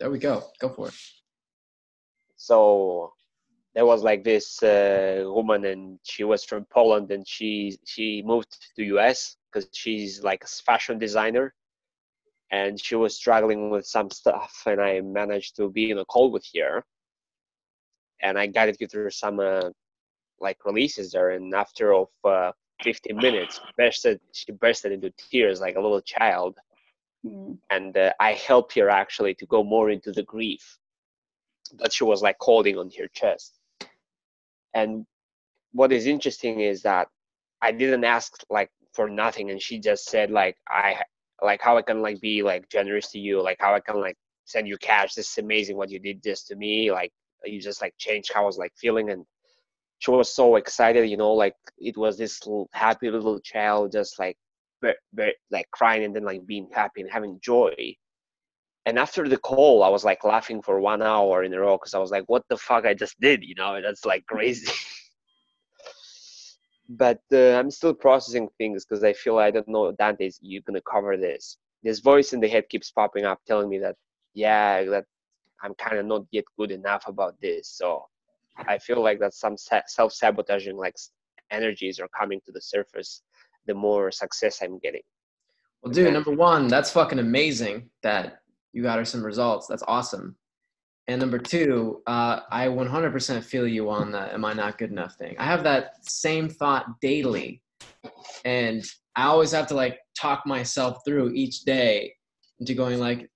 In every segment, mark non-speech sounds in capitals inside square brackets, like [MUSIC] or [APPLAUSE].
There we go. Go for it. So there was like this uh, woman, and she was from Poland, and she she moved to US because she's like a fashion designer, and she was struggling with some stuff, and I managed to be in a call with her, and I guided you through some uh, like releases there, and after of uh, 15 minutes, bursted, she bursted into tears like a little child, mm. and uh, I helped her actually to go more into the grief that she was like holding on her chest. And what is interesting is that I didn't ask like for nothing, and she just said like I like how I can like be like generous to you, like how I can like send you cash. This is amazing what you did this to me. Like you just like changed how I was like feeling, and she was so excited. You know, like it was this little, happy little child just like like crying and then like being happy and having joy. And after the call, I was like laughing for one hour in a row because I was like, "What the fuck I just did?" You know, that's like crazy. [LAUGHS] but uh, I'm still processing things because I feel I don't know Dante's you're gonna cover this. This voice in the head keeps popping up, telling me that yeah, that I'm kind of not yet good enough about this. So I feel like that some self sabotaging like energies are coming to the surface the more success I'm getting. Well, dude, number one, that's fucking amazing that you got her some results. That's awesome. And number two, uh, I 100% feel you on the am I not good enough thing. I have that same thought daily. And I always have to like talk myself through each day into going like,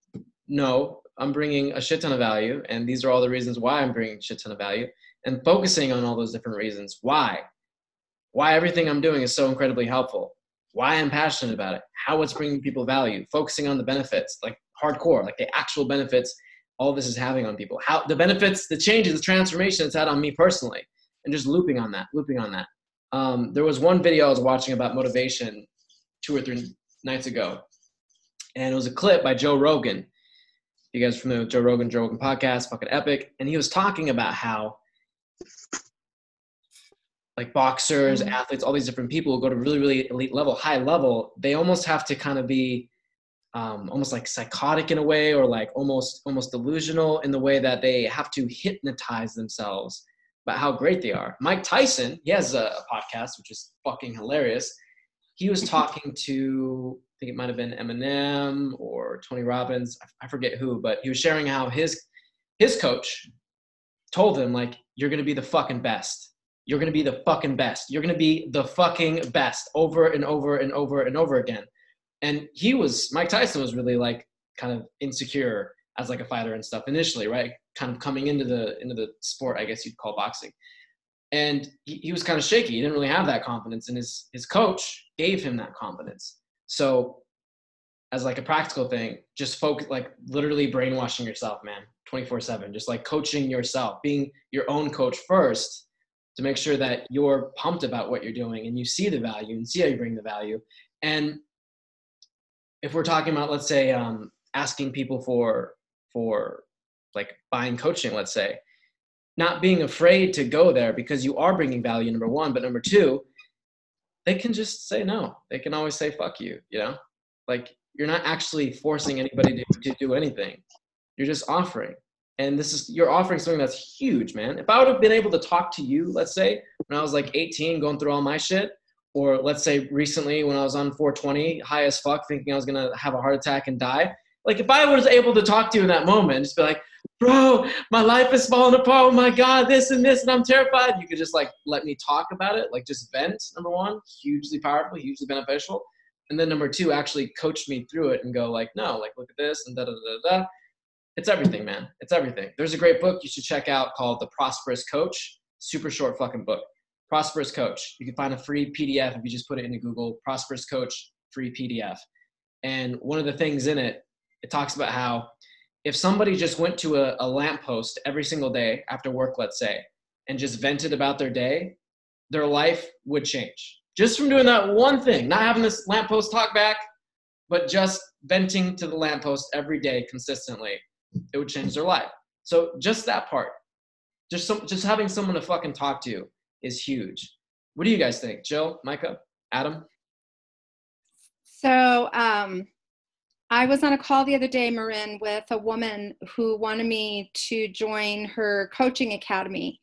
no, I'm bringing a shit ton of value. And these are all the reasons why I'm bringing a shit ton of value and focusing on all those different reasons. Why? Why everything I'm doing is so incredibly helpful. Why I'm passionate about it. How it's bringing people value. Focusing on the benefits, like hardcore, like the actual benefits all this is having on people. How the benefits, the changes, the transformation it's had on me personally, and just looping on that, looping on that. Um, there was one video I was watching about motivation two or three nights ago, and it was a clip by Joe Rogan. You guys familiar with Joe Rogan, Joe Rogan podcast, fucking epic. And he was talking about how like boxers, mm-hmm. athletes, all these different people who go to really, really elite level, high level, they almost have to kind of be um, almost like psychotic in a way or like almost almost delusional in the way that they have to hypnotize themselves about how great they are. Mike tyson he has a, podcast which is fucking hilarious. He was [LAUGHS] talking to i think it might have been eminem or tony robbins I, I forget who but he was sharing how his his coach told him like you're gonna be the fucking best you're gonna be the fucking best you're gonna be the fucking best over and over and over and over again and he was Mike Tyson was really like kind of insecure as like a fighter and stuff initially, right? Kind of coming into the into the sport, I guess you'd call boxing. And he, he was kind of shaky. He didn't really have that confidence, and his his coach gave him that confidence. So, as like a practical thing, just focus, like literally brainwashing yourself, man, twenty four seven. Just like coaching yourself, being your own coach first, to make sure that you're pumped about what you're doing and you see the value and see how you bring the value. And if we're talking about let's say um, asking people for for like buying coaching let's say not being afraid to go there because you are bringing value number one but number two they can just say no. They can always say fuck you you know? Like you're not actually forcing anybody to, to do anything. You're just offering and this is you're offering something that's huge man if i would have been able to talk to you let's say when i was like 18 going through all my shit or let's say recently when I was on 420, high as fuck, thinking I was gonna have a heart attack and die. Like if I was able to talk to you in that moment, just be like, bro, my life is falling apart. Oh my God, this and this, and I'm terrified. You could just like let me talk about it, like just vent, number one, hugely powerful, hugely beneficial. And then number two, actually coach me through it and go like, no, like look at this and da da da da. It's everything, man. It's everything. There's a great book you should check out called The Prosperous Coach. Super short fucking book. Prosperous Coach. You can find a free PDF if you just put it into Google, Prosperous Coach free PDF. And one of the things in it, it talks about how if somebody just went to a, a lamppost every single day after work, let's say, and just vented about their day, their life would change. Just from doing that one thing, not having this lamppost talk back, but just venting to the lamppost every day consistently, it would change their life. So just that part, just some, just having someone to fucking talk to is huge. What do you guys think, Jill, Micah, Adam? So, um, I was on a call the other day, Marin, with a woman who wanted me to join her coaching academy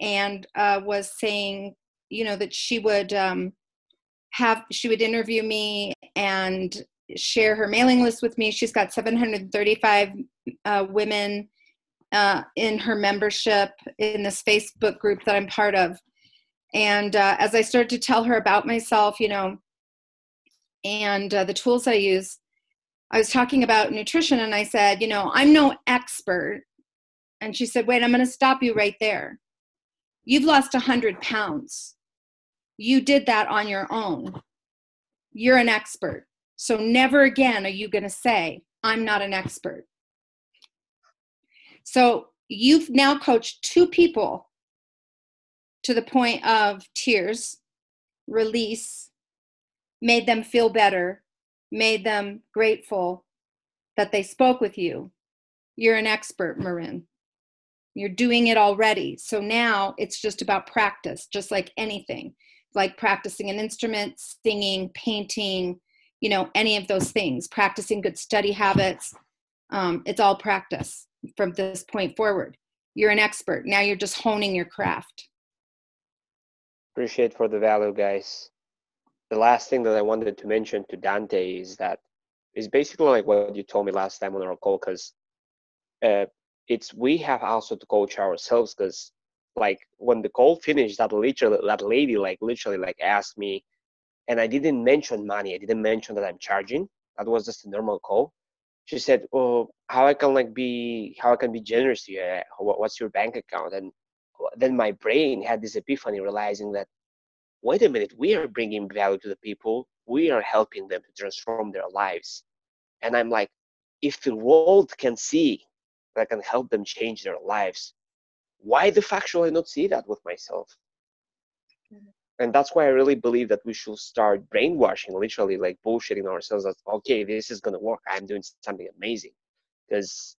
and uh, was saying, you know, that she would um, have, she would interview me and share her mailing list with me. She's got 735 uh, women uh, in her membership in this Facebook group that I'm part of. And uh, as I started to tell her about myself, you know, and uh, the tools I use, I was talking about nutrition and I said, you know, I'm no expert. And she said, wait, I'm going to stop you right there. You've lost 100 pounds. You did that on your own. You're an expert. So never again are you going to say, I'm not an expert. So you've now coached two people to the point of tears, release, made them feel better, made them grateful that they spoke with you. You're an expert, Marin. You're doing it already. So now it's just about practice, just like anything, like practicing an instrument, singing, painting, you know, any of those things, practicing good study habits. Um, it's all practice from this point forward. You're an expert. Now you're just honing your craft. Appreciate for the value, guys. The last thing that I wanted to mention to Dante is that it's basically like what you told me last time on our call, because uh, it's we have also to coach ourselves because like when the call finished that literally that lady like literally like asked me and i didn't mention money i didn't mention that i'm charging. That was just a normal call. She said oh how i can like be how i can be generous to you? Uh, what's your bank account? And then my brain had this epiphany realizing that wait a minute we are bringing value to the people. We are helping them to transform their lives. And i'm like if the world can see that I can help them change their lives why the fuck should i not see that with myself. And that's why i really believe that we should start brainwashing literally like bullshitting ourselves that okay this is going to work. I'm doing something amazing. Because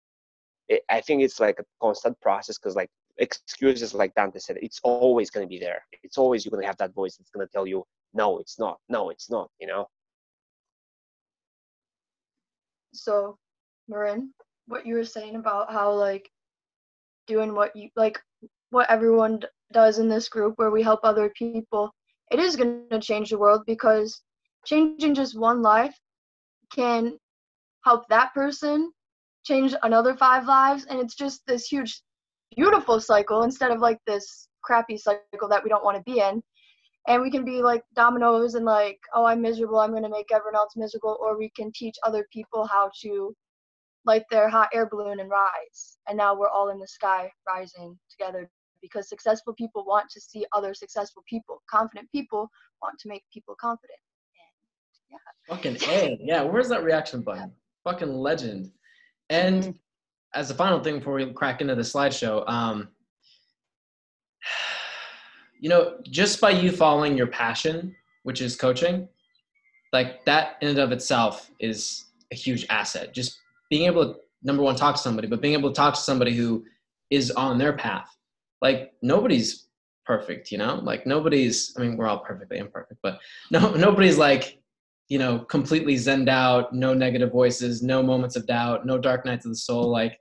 i think it's like a constant process because like excuses like dante said it's always going to be there. It's always you're going to have that voice that's going to tell you no it's not. No it's not you know? So marin what you were saying about how like doing what you like what everyone does in this group where we help other people it is going to change the world because changing just one life can help that person change another five lives. And it's just this huge beautiful cycle instead of like this crappy cycle that we don't want to be in. And we can be like dominoes and like oh i'm miserable i'm going to make everyone else miserable. Or we can teach other people how to light their hot air balloon and rise. And now we're all in the sky rising together because successful people want to see other successful people. Confident people want to make people confident. And yeah. Fucking A. Yeah, where's that reaction button? Yeah. Fucking legend. And mm-hmm. as a final thing before we crack into the slideshow, um, you know, just by you following your passion, which is coaching, like that in and of itself is a huge asset. Just being able to number one talk to somebody, but being able to talk to somebody who is on their path. Like nobody's perfect, you know. Like nobody's. I mean, we're all perfectly imperfect, but [LAUGHS] no, nobody's like you know completely zened out, no negative voices, no moments of doubt, no dark nights of the soul. Like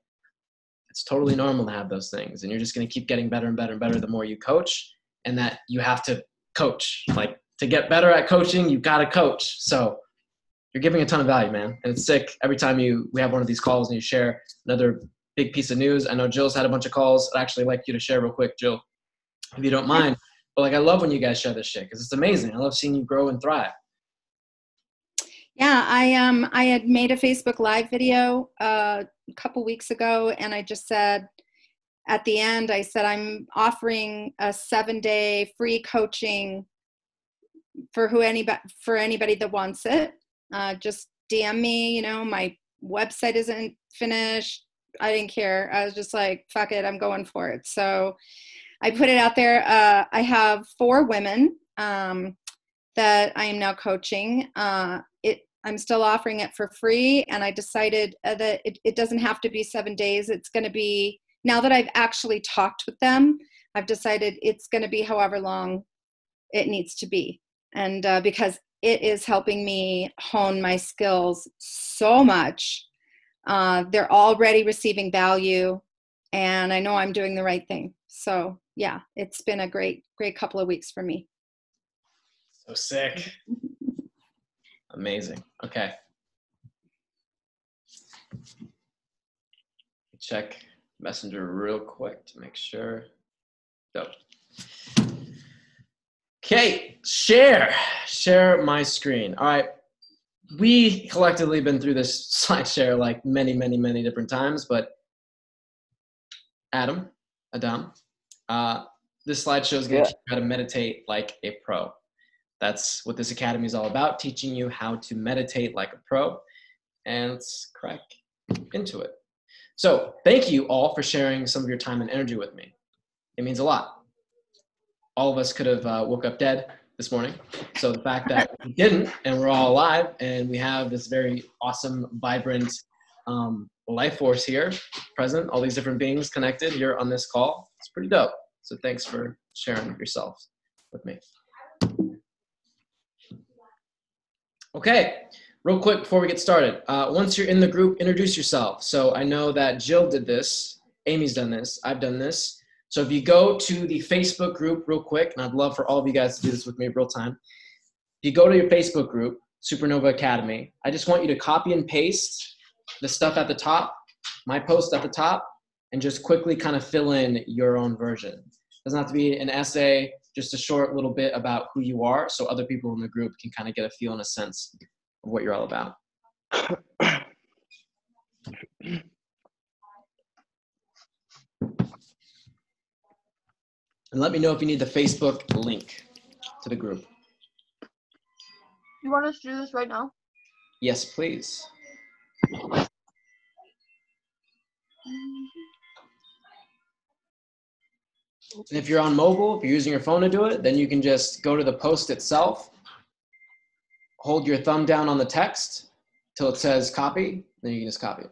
it's totally normal to have those things, and you're just going to keep getting better and better and better the more you coach, and that you have to coach. Like to get better at coaching, you got to coach. So you're giving a ton of value, man. And it's sick every time you we have one of these calls and you share another big piece of news. I know Jill's had a bunch of calls. I'd actually like you to share real quick, Jill, if you don't mind. But like, I love when you guys share this shit because it's amazing. I love seeing you grow and thrive. Yeah, I um I had made a Facebook Live video uh, a couple weeks ago, and I just said at the end, I said I'm offering a seven day free coaching for who anybody for anybody that wants it uh, just DM me. You know, my website isn't finished. I didn't care. I was just like, fuck it, I'm going for it. So I put it out there. Uh, I have four women um, that I am now coaching. Uh, it I'm still offering it for free, and I decided uh, that it, it doesn't have to be seven days. It's going to be now that I've actually talked with them. I've decided it's going to be however long it needs to be, and uh, because it is helping me hone my skills so much. Uh, they're already receiving value, and I know I'm doing the right thing. So yeah, it's been a great, great couple of weeks for me. So sick. Amazing. Okay. Check Messenger real quick to make sure. Dope. Okay, share. Share my screen. All right. We collectively been through this [LAUGHS] slide share like many, many, many different times, but Adam, Adam, uh, this slideshow is going to Yeah. teach you how to meditate like a pro. That's what this academy is all about, teaching you how to meditate like a pro. And let's crack into it. So, thank you all for sharing some of your time and energy with me. It means a lot. All of us could have uh, woke up dead this morning. So, the fact that we didn't and we're all alive and we have this very awesome, vibrant um, life force here present, all these different beings connected here on this call, it's pretty dope. So, thanks for sharing yourself with me. Okay, real quick before we get started. Uh, once you're in the group, introduce yourself. So I know that Jill did this, Amy's done this, I've done this. So if you go to the Facebook group real quick, and I'd love for all of you guys to do this with me real time. If you go to your Facebook group, Supernova Academy, I just want you to copy and paste the stuff at the top, my post at the top, and just quickly kind of fill in your own version. doesn't have to be an essay, just a short little bit about who you are so other people in the group can kind of get a feel and a sense of what you're all about. And let me know if you need the Facebook link to the group. You want us to do this right now? Yes, please. And if you're on mobile, if you're using your phone to do it, then you can just go to the post itself, hold your thumb down on the text till it says copy, then you can just copy it.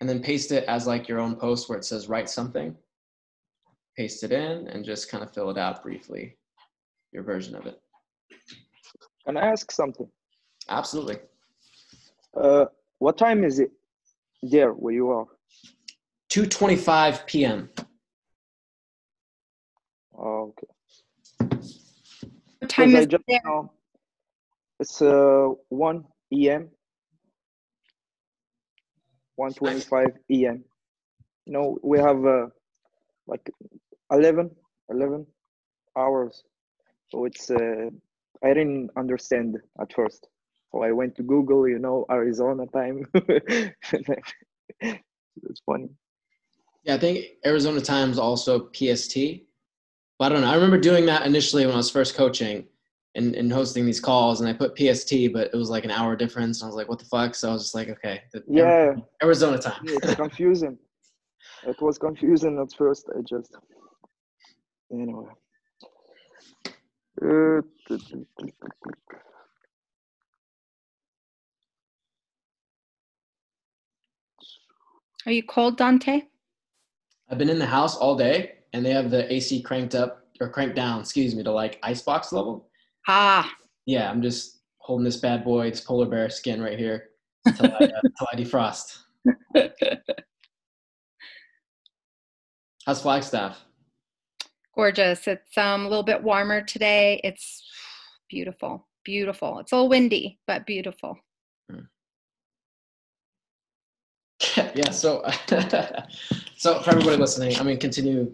And then paste it as like your own post where it says write something. Paste it in and just kind of fill it out briefly, your version of it. Can I ask something? Absolutely. Uh, what time is it there where you are? 2:25 p.m. Oh, okay. What time Because is just there? know it's uh 1 e.m. 1:25 e.m. You know we have uh, like 11 11 hours, so it's uh, I didn't understand at first. So I went to Google, you know, Arizona time. [LAUGHS] it's funny. Yeah, I think Arizona time's also PST. But I don't know. I remember doing that initially when I was first coaching and, and hosting these calls, and I put PST, but it was like an hour difference. And I was like, what the fuck? So I was just like, okay, Yeah. Arizona time. it's confusing. [LAUGHS] It was confusing at first. I just anyway. Uh, Are you cold, Dante? I've been in the house all day, and they have the AC cranked up or cranked down, excuse me, to like icebox level. Ah, Yeah, I'm just holding this bad boy. It's polar bear skin right here until I, uh, till I defrost. [LAUGHS] How's Flagstaff? Gorgeous. It's um, a little bit warmer today. It's beautiful, beautiful. It's a little windy, but beautiful. [LAUGHS] yeah so [LAUGHS] so for everybody listening i'm going to continue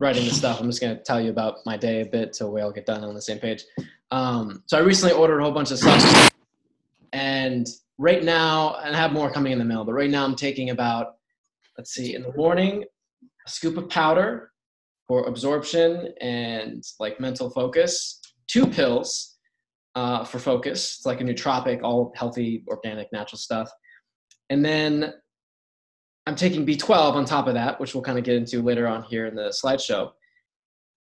writing this stuff i'm just going to tell you about my day a bit till we all get done on the same page um, so i recently ordered a whole bunch of stuff and right now and i have more coming in the mail but right now i'm taking about let's see in the morning a scoop of powder for absorption and like mental focus two pills uh, for focus it's like a nootropic all healthy organic natural stuff and then I'm taking B12 on top of that, which we'll kind of get into later on here in the slideshow.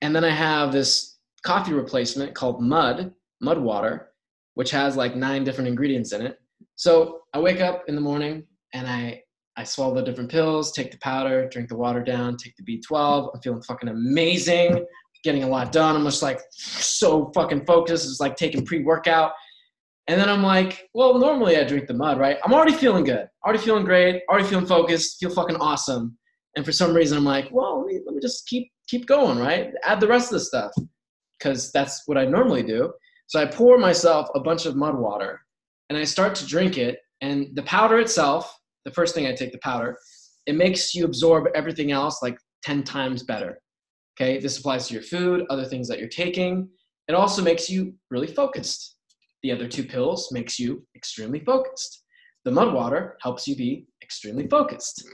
And then I have this coffee replacement called Mud, Mud Water, which has like nine different ingredients in it. So I wake up in the morning and I I swallow the different pills, take the powder, drink the water down, take the B12. I'm feeling fucking amazing. getting a lot done. I'm just like so fucking focused. It's like taking pre-workout. And then I'm like, well, normally I drink the mud, right? I'm already feeling good, already feeling great, already feeling focused, feel fucking awesome. And for some reason, I'm like, well, let me, let me just keep keep going, right? Add the rest of the stuff because that's what I normally do. So I pour myself a bunch of mud water and I start to drink it. And the powder itself, the first thing I take the powder, it makes you absorb everything else like 10 times better. Okay, this applies to your food, other things that you're taking. It also makes you really focused. The other two pills makes you extremely focused. The mud water helps you be extremely focused.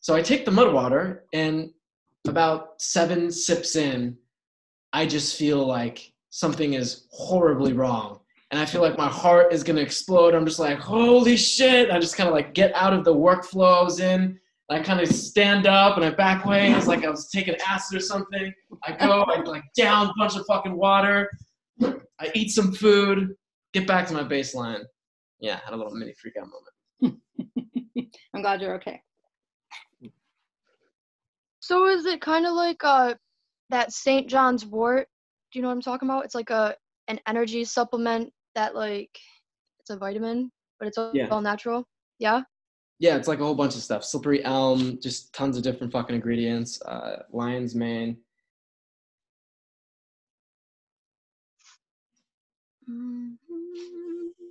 So I take the mud water and about seven sips in, I just feel like something is horribly wrong. And I feel like my heart is gonna explode. I'm just like, holy shit. I just kind of like get out of the workflow I was in. I kind of stand up and I back away. It's like I was taking acid or something. I go, I like down a bunch of fucking water. I eat some food, get back to my baseline. Yeah, had a little mini freak out moment. [LAUGHS] I'm glad you're okay. So is it kind of like uh that St. John's wort? Do you know what I'm talking about? It's like a an energy supplement that like it's a vitamin, but it's all, Yeah. all natural. Yeah. Yeah, it's like a whole bunch of stuff. Slippery elm, just tons of different fucking ingredients. Uh, lion's mane. [LAUGHS]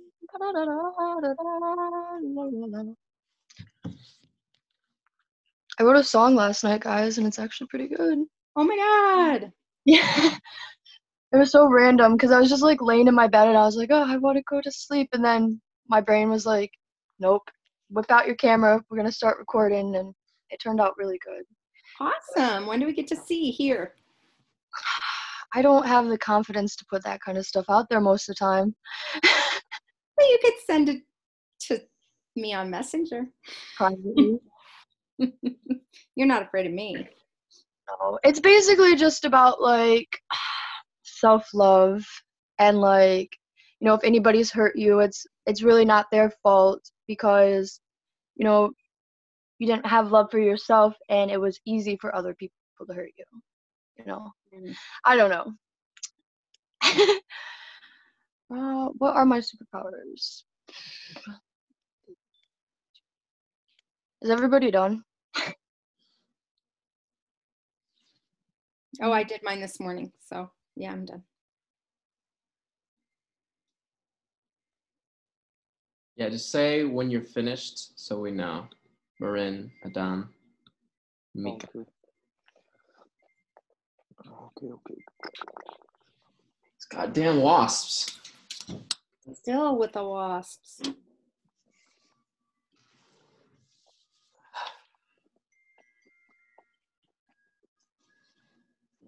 I wrote a song last night, guys, and it's actually pretty good. Oh my god. Yeah. [LAUGHS] It was so random because I was just like laying in my bed and I was like, oh, I want to go to sleep. And then my brain was like, nope, whip out your camera. We're going to start recording. And it turned out really good. Awesome. When do we get to see here? I don't have the confidence to put that kind of stuff out there most of the time. [LAUGHS] Well, you could send it to me on Messenger. privately. [LAUGHS] [LAUGHS] You're not afraid of me. No, it's basically just about like self love and like you know if anybody's hurt you it's it's really not their fault because you know you didn't have love for yourself and it was easy for other people to hurt you you know Mm. i don't know [LAUGHS] uh, what are my superpowers is everybody done [LAUGHS] Oh, I did mine this morning. So yeah, I'm done. Yeah, just say when you're finished so we know. Marin, Adam, Micah. Okay. Okay, okay. These goddamn wasps. Still with the wasps.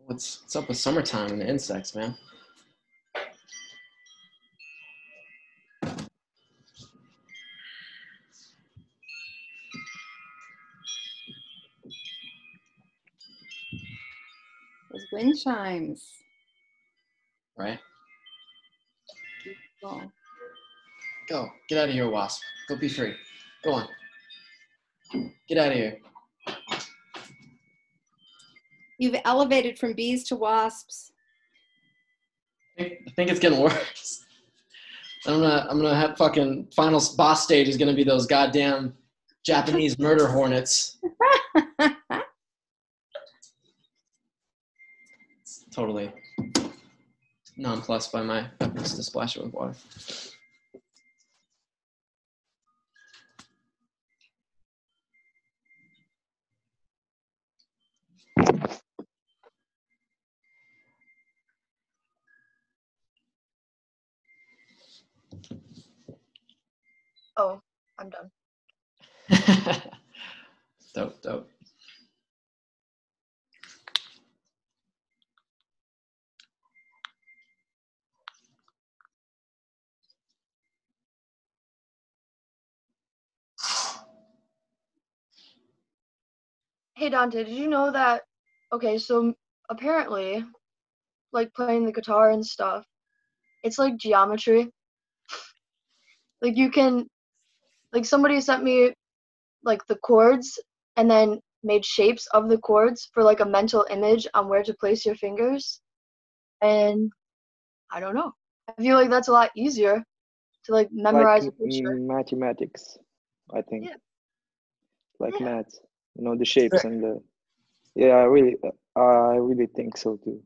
What's what's up with summertime and the insects, man? Those wind chimes. Right? Beautiful. Go. Get out of here, wasp. Go be free. Go on. Get out of here. You've elevated from bees to wasps. I think, it's getting worse. I'm gonna I'm gonna have fucking final boss stage is gonna be those goddamn Japanese murder hornets. [LAUGHS] Totally nonplussed by my efforts to splash it with water. oh i'm done dope, dope. Hey Dante, did you know that? Okay, so apparently, like playing the guitar and stuff, it's like geometry. Like you can, like somebody sent me like the chords and then made shapes of the chords for like a mental image on where to place your fingers. and I don't know. I feel like that's a lot easier to like memorize like a picture. mathematics, I think. Yeah. Like Yeah. maths, you know, the shapes and the. Yeah, I really, I really think so too.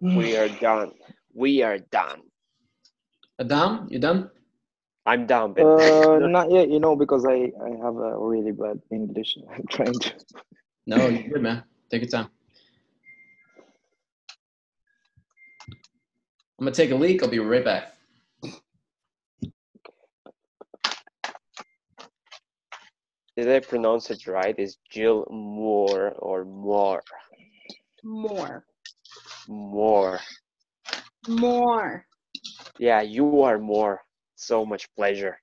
We are done. We are done. Adam, you done? I'm done, Ben. Uh, [LAUGHS] not yet, you know, because I I have a really bad English. [LAUGHS] I'm trying to. No, you're good, man. Take your time. I'm gonna take a leak. I'll be right back. Did I pronounce it right? Is Jill Moore or more? More. More. More. Yeah, you are more. So much pleasure.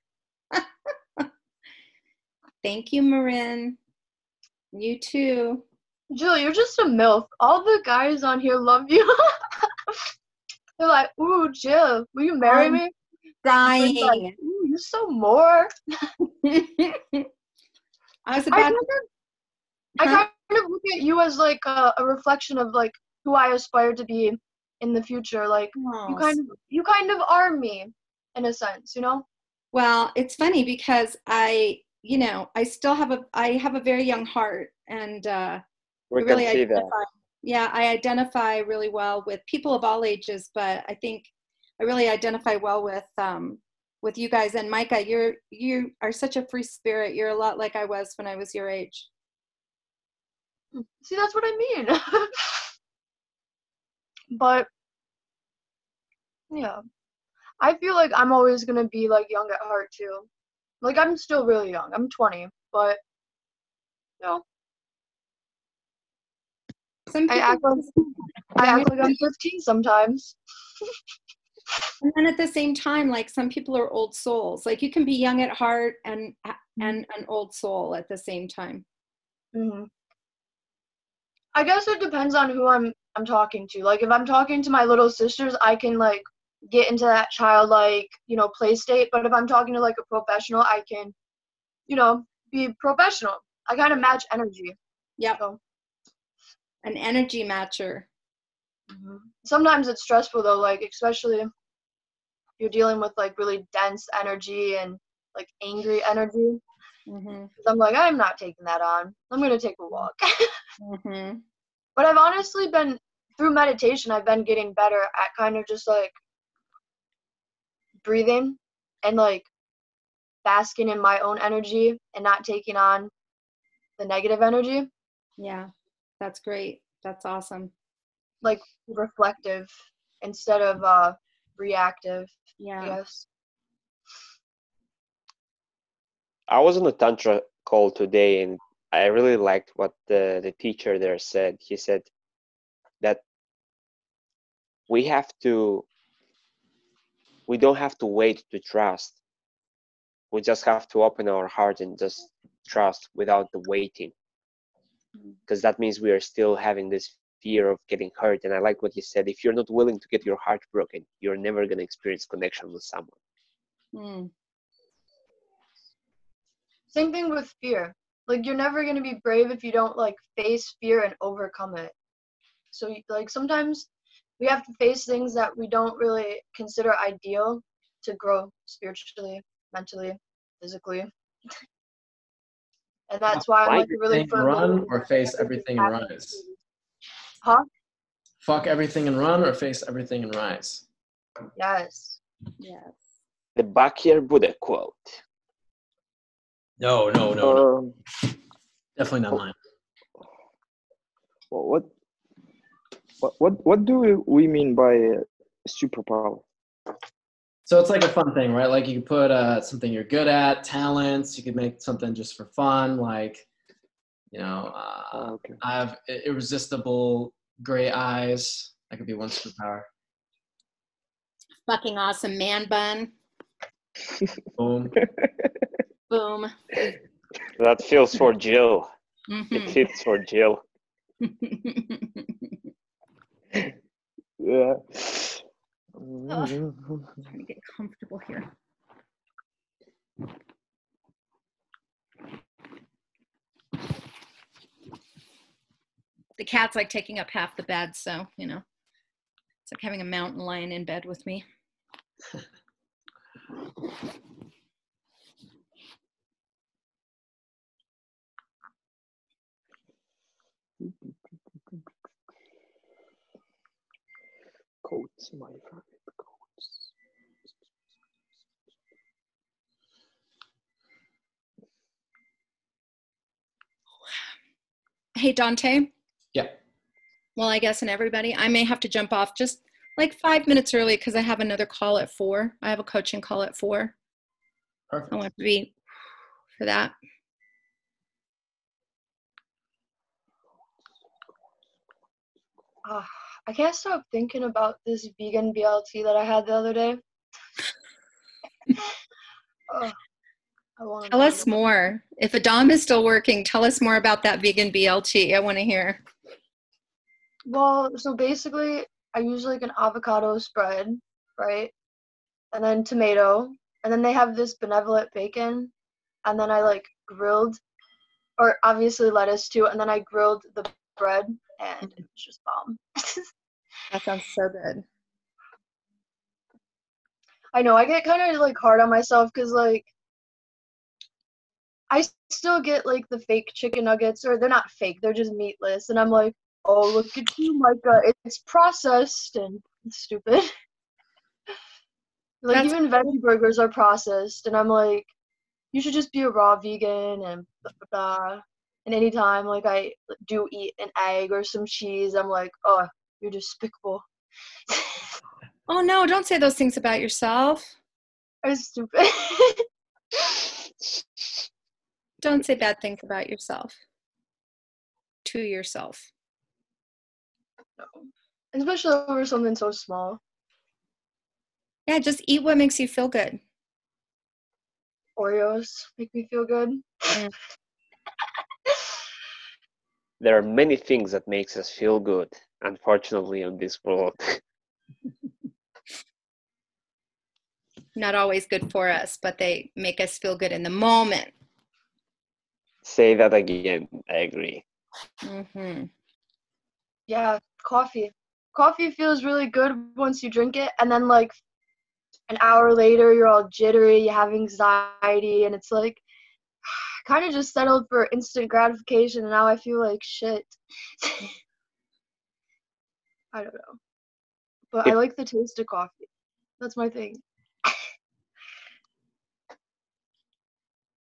[LAUGHS] Thank you, Marin. You too. Jill, you're just a MILF. All the guys on here love you. [LAUGHS] They're like, ooh, Jill, will you marry Um, me? Dying. Ooh, you're so more. [LAUGHS] I was I about kind, to, of, I kind of look at you as like a, a reflection of like who I aspire to be in the future. Like you Oh, kind of you kind of are me in a sense, you know? Well, it's funny because I, you know, I still have a I have a very young heart and uh We I really can see that. yeah, I identify really well with people of all ages, but I think I really identify well with um with you guys and Micah, you're you are such a free spirit. You're a lot like I was when I was your age. See, that's what I mean. [LAUGHS] but yeah, I feel like I'm always gonna be like young at heart too. Like I'm still really young. I'm 20, but you know, Some I act like I act like I'm 15 sometimes. [LAUGHS] and then at the same time like some people are old souls. Like you can be young at heart and and an old soul at the same time. hmm I guess it depends on who I'm I'm talking to. Like if I'm talking to my little sisters, I can like get into that childlike, you know, play state. But if I'm talking to like a professional, I can, you know, be professional. I kind of match energy. yeah So An energy matcher. sometimes it's stressful though, like especially you're dealing with like really dense energy and like angry energy. hmm 'Cause I'm like, I'm not taking that on. I'm gonna take a walk. hmm [LAUGHS] but I've honestly been through meditation. I've been getting better at kind of just like breathing and like basking in my own energy and not taking on the negative energy. Yeah, that's great. That's awesome. Like reflective instead of uh reactive. Yeah. Yes. I was on a tantra call today, and I really liked what the the teacher there said. He said that we have to, we don't have to wait to trust. We just have to open our heart and just trust without the waiting, Mm. because that means we are still having this fear of getting hurt. And I like what you said. If you're not willing to get your heart broken, you're never gonna experience connection with someone. Mm. Same thing with fear. Like you're never gonna be brave if you don't like face fear and overcome it. So like sometimes we have to face things that we don't really consider ideal to grow spiritually, mentally, physically. [LAUGHS] and that's why I'm Why like really firm run or face everything everything and happens rise. For- Huh? Fuck everything and run or face everything and rise. Yes. Yes. The Bakir Buddha quote. No, no, no, no. Um, Definitely not mine. wha- what, what, what, what do we- we mean by uh, superpower? So it's like a fun thing, right? Like you could put uh, something you're good at, talents. You could make something just for fun, like you know, uh, Oh, okay. I have irresistible gray eyes. That could be one superpower. Fucking awesome man bun. Boom. [LAUGHS] Boom. That feels for Jill. It Mhm. fits for Jill. Yeah. Trying to get comfortable here. Cat's like taking up half the bed, so you know, it's like having a mountain lion in bed with me. Coats, my favorite coats. Hey Dante. Yeah. Well, I guess and everybody, I may have to jump off just like five minutes early because I have another call at four. I have a coaching call at four. Perfect. I want to be for that. Ah, I can't stop thinking about this vegan BLT that I had the other day. Ugh, [LAUGHS] I wanna Tell us more. If Adam is still working, tell us more about that vegan BLT. I want to hear. Well, so basically, I use like an avocado spread, right? And then tomato, and then they have this benevolent bacon, and then I like grilled, or obviously lettuce too, and then I grilled the bread, and it was just bomb. [LAUGHS] That sounds so good. I know I get kind of like hard on myself because like I still get like the fake chicken nuggets, or they're not fake, they're just meatless, and I'm like, oh look at you, Micah, it's processed and stupid. [LAUGHS] like That's- even veggie burgers are processed, and I'm like, you should just be a raw vegan and blah blah blah. And anytime like I do eat an egg or some cheese, I'm like, oh, you're despicable. Oh no, don't say those things about yourself. [LAUGHS] It's stupid. Don't say bad things about yourself to yourself. No. Especially over something so small. Yeah, just eat what makes you feel good. Oreos make me feel good. Mm. [LAUGHS] There are many things that makes us feel good, unfortunately, on this world. [LAUGHS] Not always good for us, but they make us feel good in the moment. Say that again. I agree. hmm Yeah, coffee. Coffee feels really good once you drink it, and then like an hour later, you're all jittery, you have anxiety, and it's like [SIGHS] kind of just settled for instant gratification, and now I feel like shit. [LAUGHS] I don't know, but I like the taste of coffee. That's my thing. [LAUGHS]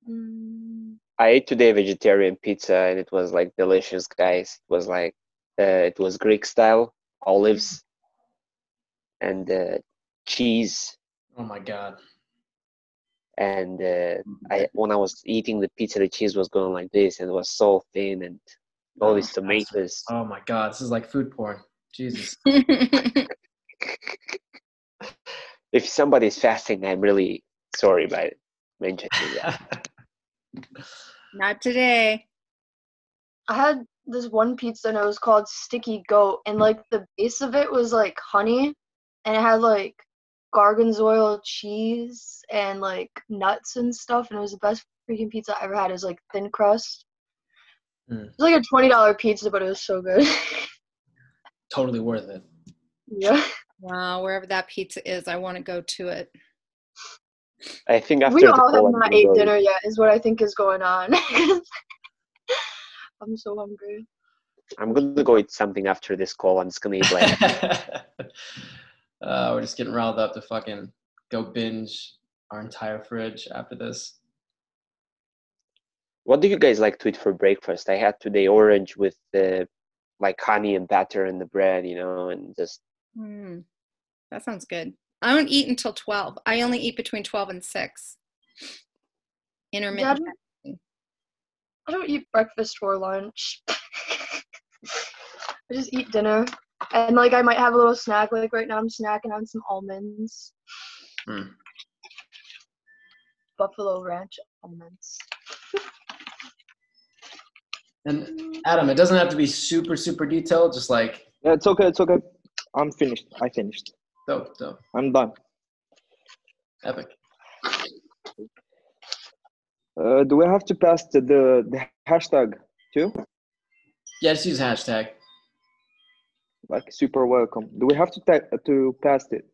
Mm, I ate today vegetarian pizza and it was like delicious, guys. It was like it was Greek style, olives and uh, cheese. Oh my god. And uh, I when I was eating the pizza, the cheese was going like this, and it was so thin, and all Oh, these tomatoes. Oh my god, this is like food porn. Jesus. [LAUGHS] [LAUGHS] If somebody's fasting, I'm really sorry about mentioning that. Not today. I had this one pizza and it was called Sticky Goat, and like the base of it was like honey, and it had like gorgonzola cheese and like nuts and stuff, and it was the best freaking pizza I ever had. It was like thin crust. Mm. It was like a twenty dollar pizza, but it was so good. [LAUGHS] totally worth it. yeah, Wow, wherever that pizza is, I want to go to it. I think after we the all have call, I'm not gonna ate dinner yet, is what I think is going on. [LAUGHS] I'm so hungry. I'm gonna go eat something after this call. I'm just gonna eat like uh, we're just getting riled up to fucking go binge our entire fridge after this. What do you guys like to eat for breakfast? I had today orange with the like honey and butter and the bread, you know, and just Mm, that sounds good. I don't eat until 12. I only eat between 12 and 6. Intermittent. I don't eat breakfast or lunch. [LAUGHS] I just eat dinner. And like I might have a little snack. Like right now I'm snacking on some almonds. Hmm. Buffalo ranch almonds. And Adam, it doesn't have to be super, super detailed, just like Yeah, it's okay. It's okay. I'm finished. I finished. dope, dope, I'm done. epic. Uh, do we have to pass the, the, the hashtag too? Yeah, just use hashtag. like super welcome. Do we have to ta- to paste it?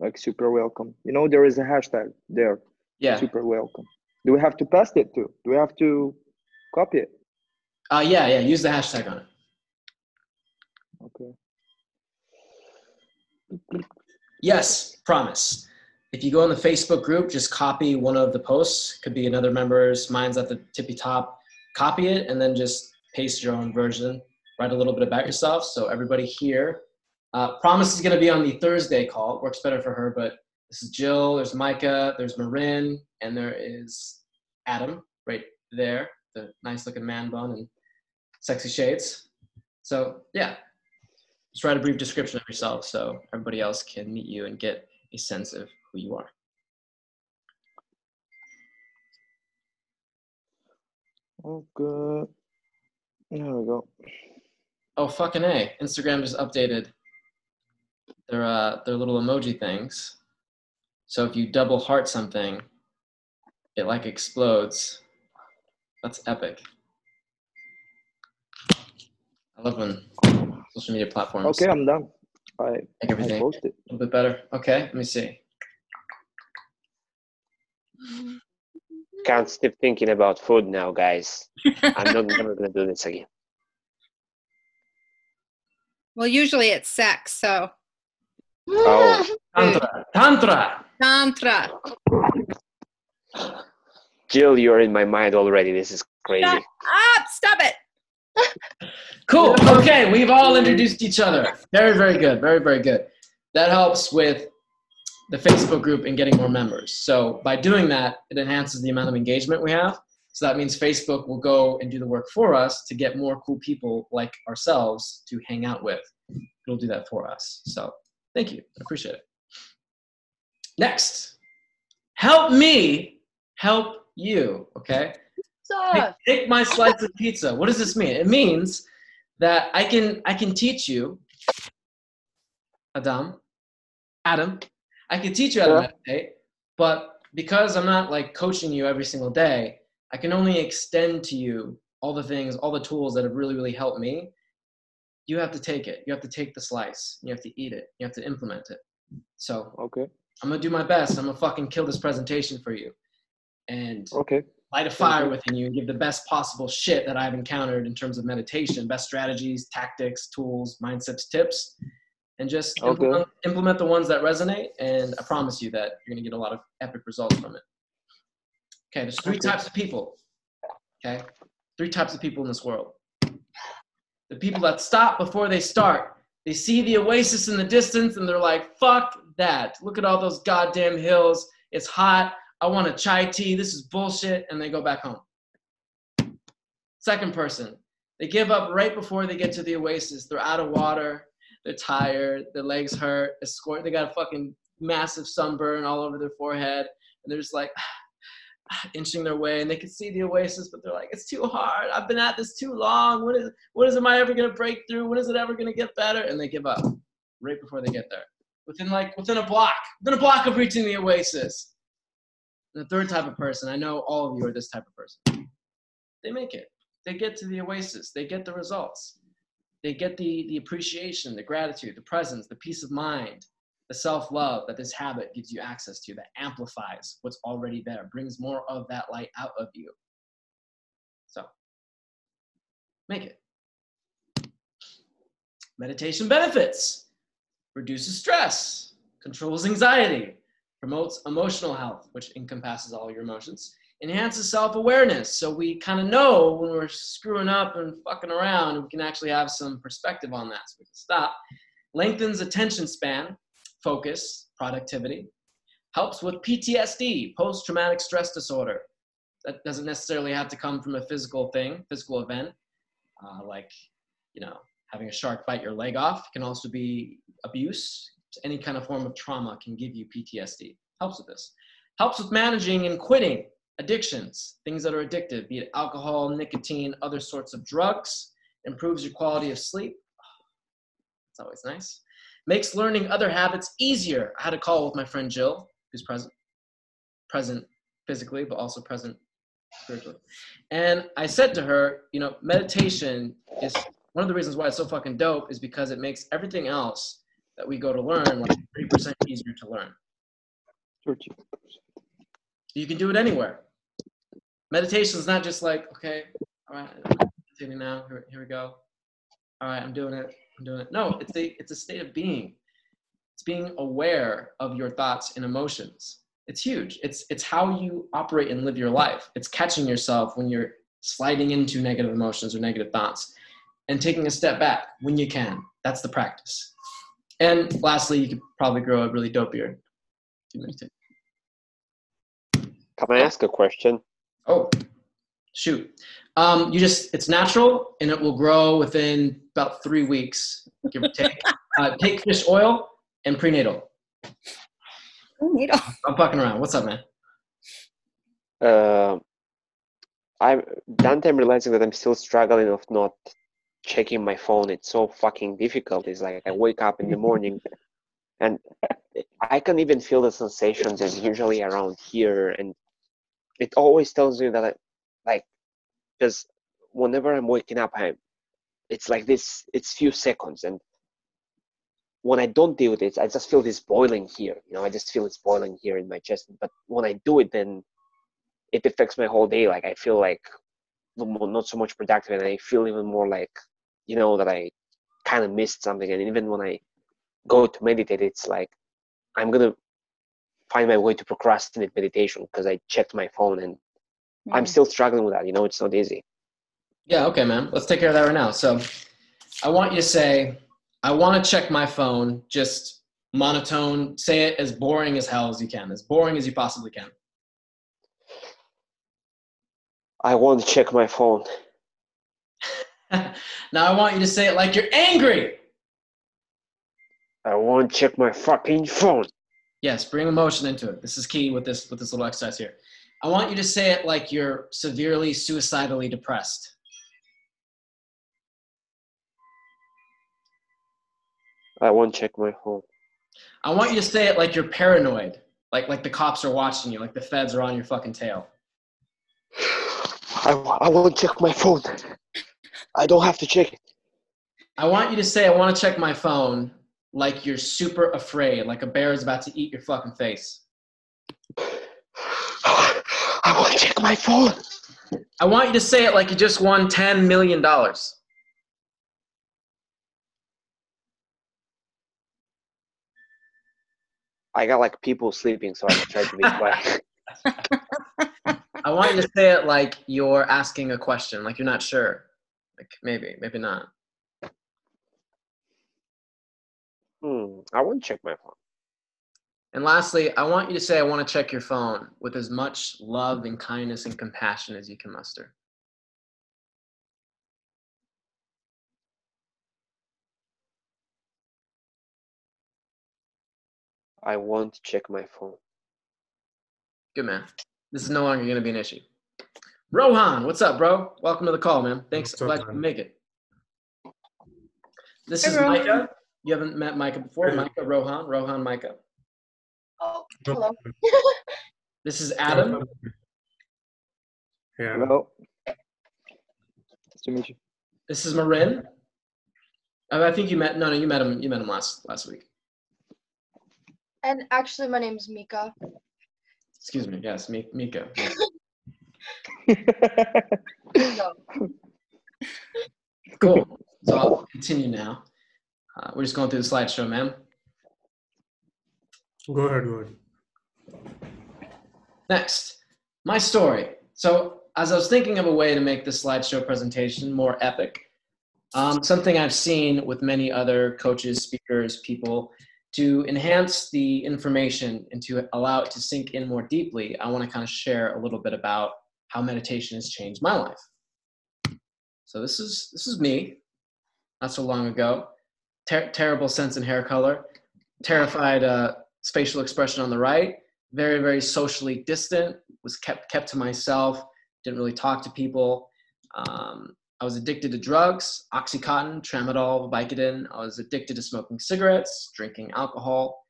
Like super welcome. You know there is a hashtag there. Yeah. Super welcome. Do we have to paste it too? Do we have to copy it? Uh, yeah, yeah. Use the hashtag on it. Okay. Yes, promise. If you go in the Facebook group, just copy one of the posts. Could be another member's. Mine's at the tippy top. Copy it and then just paste your own version. Write a little bit about yourself. So everybody here. Uh, promise is going to be on the Thursday call. It works better for her, but this is Jill. There's Micah. There's Marin, and there is Adam right there. The nice looking man bun and sexy shades. So yeah, just write a brief description of yourself so everybody else can meet you and get a sense of who you are. Oh, good. There we go. Oh fucking a! Instagram just updated their uh, their little emoji things. So if you double heart something, it like explodes. That's epic. I love when social media platforms Okay, I'm done. I make I everything a little bit better. Okay, let me see. Mm-hmm. Can't stop thinking about food now, guys. I'm not [LAUGHS] never gonna do this again. Well, usually it's sex, so Oh. Tantra, tantra. tantra. Jill, you're in my mind already. This is crazy. Shut up! Stop it! Cool. Okay, we've all introduced each other. Very, very good. Very, very good. That helps with the Facebook group and getting more members. So by doing that, it enhances the amount of engagement we have. So that means Facebook will go and do the work for us to get more cool people like ourselves to hang out with. It'll do that for us. So thank you. I appreciate it. Next, help me help you. Okay. Take, take my slice of pizza. What does this mean? It means that I can I can teach you, Adam, Adam, I could teach you how to Yeah. meditate, but because I'm not like coaching you every single day, I can only extend to you all the things, all the tools that have really, really helped me. You have to take it. You have to take the slice. You have to eat it. You have to implement it. So Okay. I'm gonna do my best. I'm gonna fucking kill this presentation for you. And Okay. light a fire within you and give the best possible shit that I've encountered in terms of meditation, best strategies, tactics, tools, mindsets, tips, and just Okay. implement, implement the ones that resonate. And I promise you that you're gonna get a lot of epic results from it. Okay, there's three Okay. types of people. Okay, three types of people in this world. The people that stop before they start. They see the oasis in the distance and they're like, fuck that. Look at all those goddamn hills. It's hot. I want a chai tea. This is bullshit. And they go back home. Second person, they give up right before they get to the oasis. They're out of water. They're tired. Their legs hurt. Squirt. They got a fucking massive sunburn all over their forehead. And they're just like [SIGHS] inching their way and they can see the oasis, but they're like, it's too hard. I've been at this too long. What is, what is, am I ever going to break through? When is it ever going to get better? And they give up right before they get there. Within like, within a block, within a block of reaching the oasis. The third type of person, I know all of you are this type of person. They make it. They get to the oasis. They get the results. They get the, the appreciation, the gratitude, the presence, the peace of mind, the self love that this habit gives you access to, that amplifies what's already there, brings more of that light out of you. So, make it. Meditation benefits reduces stress, controls anxiety, promotes emotional health, which encompasses all your emotions, enhances self awareness. So we kind of know when we're screwing up and fucking around, we can actually have some perspective on that so we can stop. Lengthens attention span, focus, productivity. Helps with PTSD, post traumatic stress disorder. That doesn't necessarily have to come from a physical thing, physical event, uh, like, you know, having a shark bite your leg off. It can also be abuse. Any kind of form of trauma can give you PTSD. Helps with this. Helps with managing and quitting addictions, things that are addictive, be it alcohol, nicotine, other sorts of drugs. Improves your quality of sleep. It's always nice. Makes learning other habits easier. I had a call with my friend Jill, who's present, present physically, but also present spiritually. And I said to her, you know, meditation is one of the reasons why it's so fucking dope is because it makes everything else that we go to learn like 30% easier to learn. 30. You can do it anywhere. Meditation is not just like, okay, all right, meditating now. Here, here we go. All right, I'm doing it. I'm doing it. No, it's a it's a state of being. It's being aware of your thoughts and emotions. It's huge. It's it's how you operate and live your life. It's catching yourself when you're sliding into negative emotions or negative thoughts and taking a step back when you can. That's the practice. And lastly, you could probably grow a really dope beard. Can I ask a question? Oh, shoot. Um, you just, it's natural and it will grow within about three weeks, give or take. [LAUGHS] uh, take fish oil and prenatal. Needle. I'm fucking around. What's up, man? Uh, I Dante, I'm realizing that I'm still struggling of not checking my phone. It's so fucking difficult. It's like I wake up in the morning and I can even feel the sensations is usually around here and it always tells me that I, like because whenever I'm waking up i'm it's like this it's few seconds and when I don't do it I just feel this boiling here you know I just feel it's boiling here in my chest but when I do it then it affects my whole day like I feel like not so much productive and I feel even more like you know that I kind of missed something and even when I go to meditate it's like I'm gonna find my way to procrastinate meditation because I checked my phone and I'm Mm. still struggling with that. You know, it's not easy. Yeah, okay, man. Let's take care of that right now. So I want you to say, I want to check my phone, just monotone, say it as boring as hell as you can, as boring as you possibly can. I want to check my phone. [LAUGHS] now I want you to say it like you're angry. I want to check my fucking phone. Yes, bring emotion into it. This is key with this with this little exercise here. I want you to say it like you're severely suicidally depressed. I won't check my phone. I want you to say it like you're paranoid, like like the cops are watching you, like the feds are on your fucking tail. I, I want to check my phone. I don't have to check it. I want you to say I want to check my phone like you're super afraid, like a bear is about to eat your fucking face. I want to check my phone. I want you to say it like you just won 10 million dollars. I got like people sleeping, so I try to be quiet. [LAUGHS] I want you to say it like you're asking a question, like you're not sure. Like maybe, maybe not. Hmm, I want to check my phone. And lastly, I want you to say I want to check your phone with as much love and kindness and compassion as you can muster. I want to check my phone. Good man. This is no longer going to be an issue. Rohan, what's up, bro? Welcome to the call, man. Thanks. What's up, Glad man? can make it. This Hey, is Micah. You haven't met Micah before. Hey. Micah, Rohan, Rohan, Micah. Oh, hello. [LAUGHS] This is Adam. Yeah. Hello. Nice to meet you. This is Marin. Oh, I think you met. No, no, you met him. You met him last last week. And actually, my name's Mika. Excuse me. Yes, Mi- Mika. [LAUGHS] [LAUGHS] Cool. So I'll continue now. Uh, we're just going through the slideshow, ma'am. Go ahead, go ahead. Next, my story. So, as I was thinking of a way to make this slideshow presentation more epic, um, something I've seen with many other coaches, speakers, people, to enhance the information and to allow it to sink in more deeply, I want to kind of share a little bit about how meditation has changed my life. So this is this is me, not so long ago. Ter- terrible sense in hair color, terrified uh, facial expression on the right, very very socially distant was kept kept to myself didn't really talk to people. Um, i was addicted to drugs oxycontin tramadol vicodin. I was addicted to smoking cigarettes drinking alcohol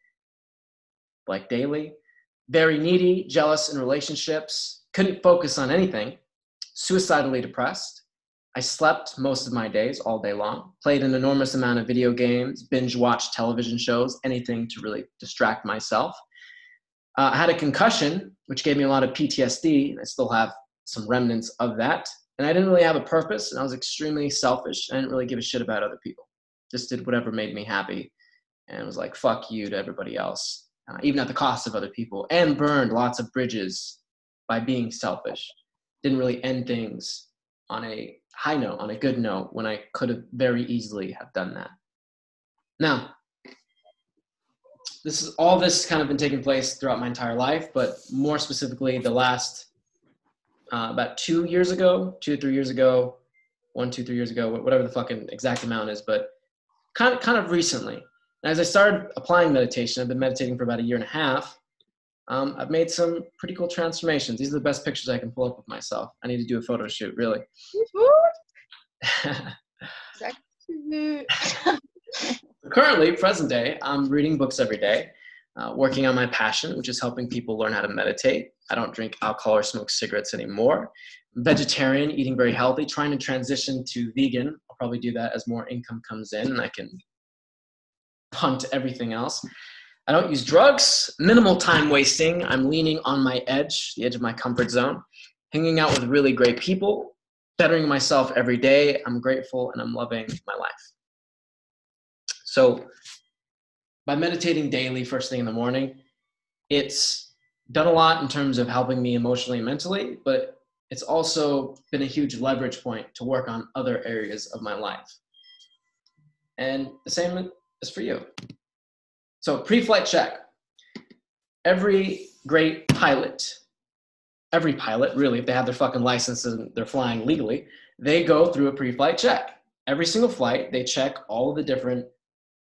like daily. Very needy jealous in relationships couldn't focus on anything suicidally depressed I slept most of my days all day long, played an enormous amount of video games, binge watched television shows, anything to really distract myself. Uh, I had a concussion, which gave me a lot of PTSD, and I still have some remnants of that. And I didn't really have a purpose, and I was extremely selfish. I didn't really give a shit about other people. Just did whatever made me happy, and was like, fuck you to everybody else, uh, even at the cost of other people, and burned lots of bridges by being selfish. Didn't really end things on a high note, on a good note, when I could have very easily have done that. Now, this is all this kind of been taking place throughout my entire life, but more specifically, the last uh, about two years ago, two three years ago, one two three years ago, whatever the fucking exact amount is, but kind of kind of recently. And as I started applying meditation, I've been meditating for about a year and a half. Um, I've made some pretty cool transformations. These are the best pictures I can pull up of myself. I need to do a photo shoot, really. [LAUGHS] Currently, present day, I'm reading books every day, uh, working on my passion, which is helping people learn how to meditate. I don't drink alcohol or smoke cigarettes anymore. I'm vegetarian, eating very healthy, trying to transition to vegan. I'll probably do that as more income comes in and I can punt everything else. I don't use drugs, minimal time wasting. I'm leaning on my edge, the edge of my comfort zone, hanging out with really great people, bettering myself every day. I'm grateful and I'm loving my life. So, by meditating daily, first thing in the morning, it's done a lot in terms of helping me emotionally and mentally, but it's also been a huge leverage point to work on other areas of my life. And the same is for you. So, pre flight check. Every great pilot, every pilot, really, if they have their fucking license and they're flying legally, they go through a pre flight check. Every single flight, they check all the different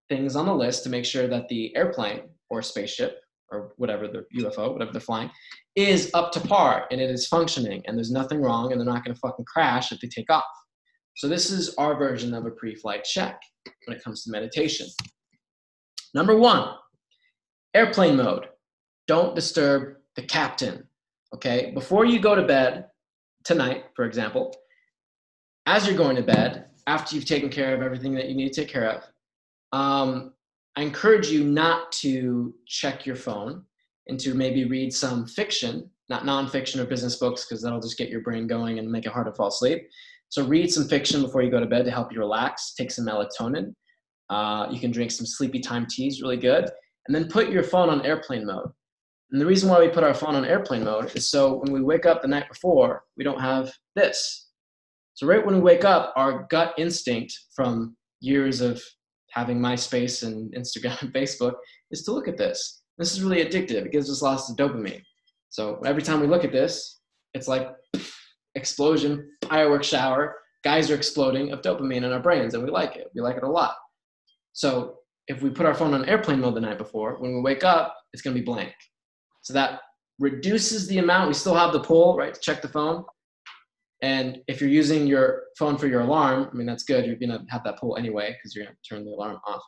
things on the list to make sure that the airplane or spaceship or whatever the UFO, whatever they're flying, is up to par and it is functioning and there's nothing wrong and they're not going to fucking crash if they take off. So, this is our version of a pre flight check when it comes to meditation. Number one, airplane mode. Don't disturb the captain. Okay, before you go to bed tonight, for example, as you're going to bed, after you've taken care of everything that you need to take care of, um, I encourage you not to check your phone and to maybe read some fiction, not nonfiction or business books, because that'll just get your brain going and make it hard to fall asleep. So read some fiction before you go to bed to help you relax. Take some melatonin. Uh, you can drink some sleepy time teas, really good. And then put your phone on airplane mode. And the reason why we put our phone on airplane mode is so when we wake up the night before, we don't have this. So, right when we wake up, our gut instinct from years of having MySpace and Instagram and [LAUGHS] Facebook is to look at this. This is really addictive. It gives us lots of dopamine. So, every time we look at this, it's like [SNIFFS] explosion, fireworks shower, guys are exploding of dopamine in our brains, and we like it. We like it a lot. So if we put our phone on airplane mode the night before, when we wake up, it's going to be blank. So that reduces the amount. We still have the pull, right, to check the phone. And if you're using your phone for your alarm, I mean, that's good. You're going to have that pull anyway because you're going to turn the alarm off.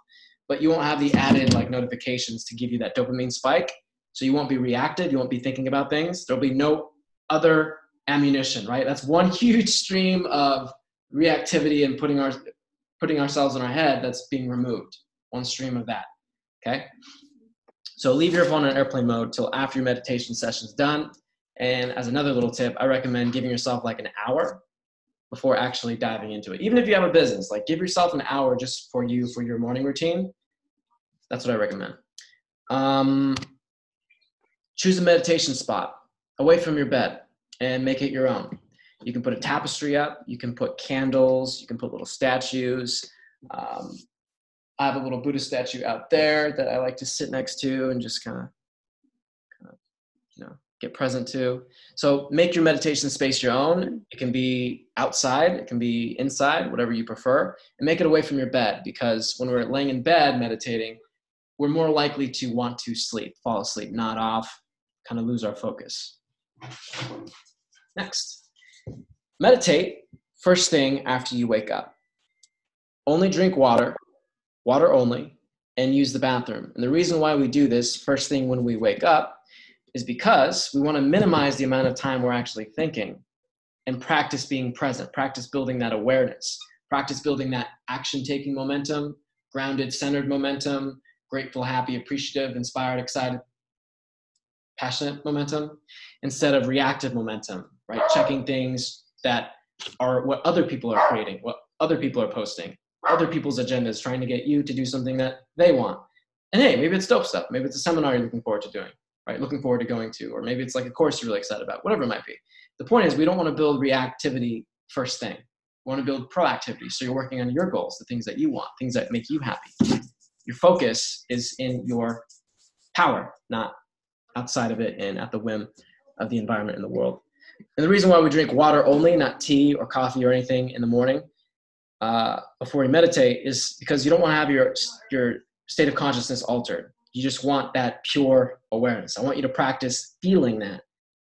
But you won't have the added like notifications to give you that dopamine spike. So you won't be reactive. You won't be thinking about things. There'll be no other ammunition, right? That's one [LAUGHS] huge stream of reactivity and putting our putting ourselves in our head that's being removed. One stream of that. Okay? So leave your phone on airplane mode till after your meditation session's done. And as another little tip, I recommend giving yourself like an hour before actually diving into it. Even if you have a business, like give yourself an hour just for you for your morning routine. That's what I recommend. Um, choose a meditation spot away from your bed and make it your own. You can put a tapestry up. You can put candles. You can put little statues. Um, I have a little Buddha statue out there that I like to sit next to and just kind of, you know, get present to. So make your meditation space your own. Mm-hmm. It can be outside. It can be inside, whatever you prefer, and make it away from your bed because when we're laying in bed meditating, we're more likely to want to sleep, fall asleep, nod off, kind of lose our focus. Next. Meditate first thing after you wake up. Only drink water, water only, and use the bathroom. And the reason why we do this first thing when we wake up is because we want to minimize the amount of time we're actually thinking and practice being present, practice building that awareness, practice building that action taking momentum, grounded, centered momentum, grateful, happy, appreciative, inspired, excited, passionate momentum instead of reactive momentum, right? Checking things that are what other people are creating, what other people are posting, other people's agendas, trying to get you to do something that they want. And hey, maybe it's dope stuff. Maybe it's a seminar you're looking forward to doing, right? Looking forward to going to, or maybe it's like a course you're really excited about, whatever it might be. The point is, we don't want to build reactivity first thing. We want to build proactivity. So you're working on your goals, the things that you want, things that make you happy. Your focus is in your power, not outside of it and at the whim of the environment in the world. And the reason why we drink water only, not tea or coffee or anything in the morning uh, before you meditate, is because you don't want to have your your state of consciousness altered. You just want that pure awareness. I want you to practice feeling that,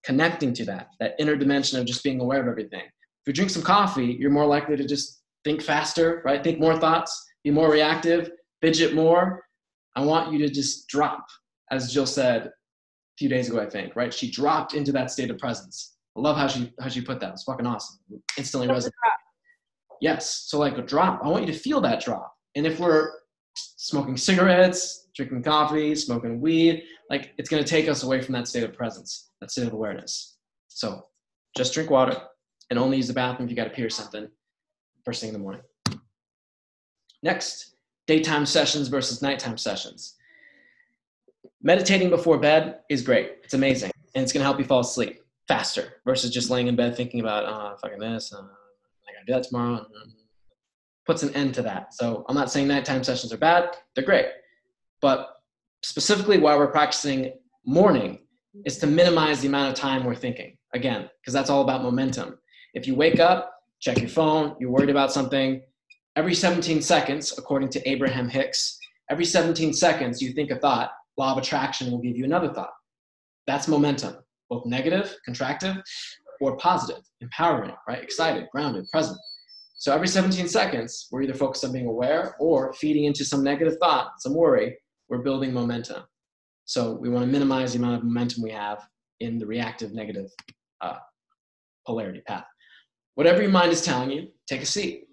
connecting to that, that inner dimension of just being aware of everything. If you drink some coffee, you're more likely to just think faster, right? Think more thoughts, be more reactive, fidget more. I want you to just drop, as Jill said, a few days ago, I think, right? She dropped into that state of presence. I love how she how she put that. It's fucking awesome. Instantly resonated. Yes. So like a drop. I want you to feel that drop. And if we're smoking cigarettes, drinking coffee, smoking weed, like it's gonna take us away from that state of presence, that state of awareness. So just drink water and only use the bathroom if you gotta pee or something first thing in the morning. Next, daytime sessions versus nighttime sessions meditating before bed is great. It's amazing. And it's going to help you fall asleep faster versus just laying in bed thinking about, oh, fucking this, uh, got to do that tomorrow. Um, puts an end to that. So I'm not saying nighttime sessions are bad, they're great. But specifically, why we're practicing morning is to minimize the amount of time we're thinking. Again, because that's all about momentum. If you wake up, check your phone, you're worried about something, every 17 seconds, according to Abraham Hicks, every 17 seconds you think a thought, law of attraction will give you another thought. That's momentum, both negative, contractive, or positive, empowering, right? Excited, grounded, present. So every 17 seconds, we're either focused on being aware or feeding into some negative thought, some worry, we're building momentum. So we want to minimize the amount of momentum we have in the reactive negative uh, polarity path. Whatever your mind is telling you, take a seat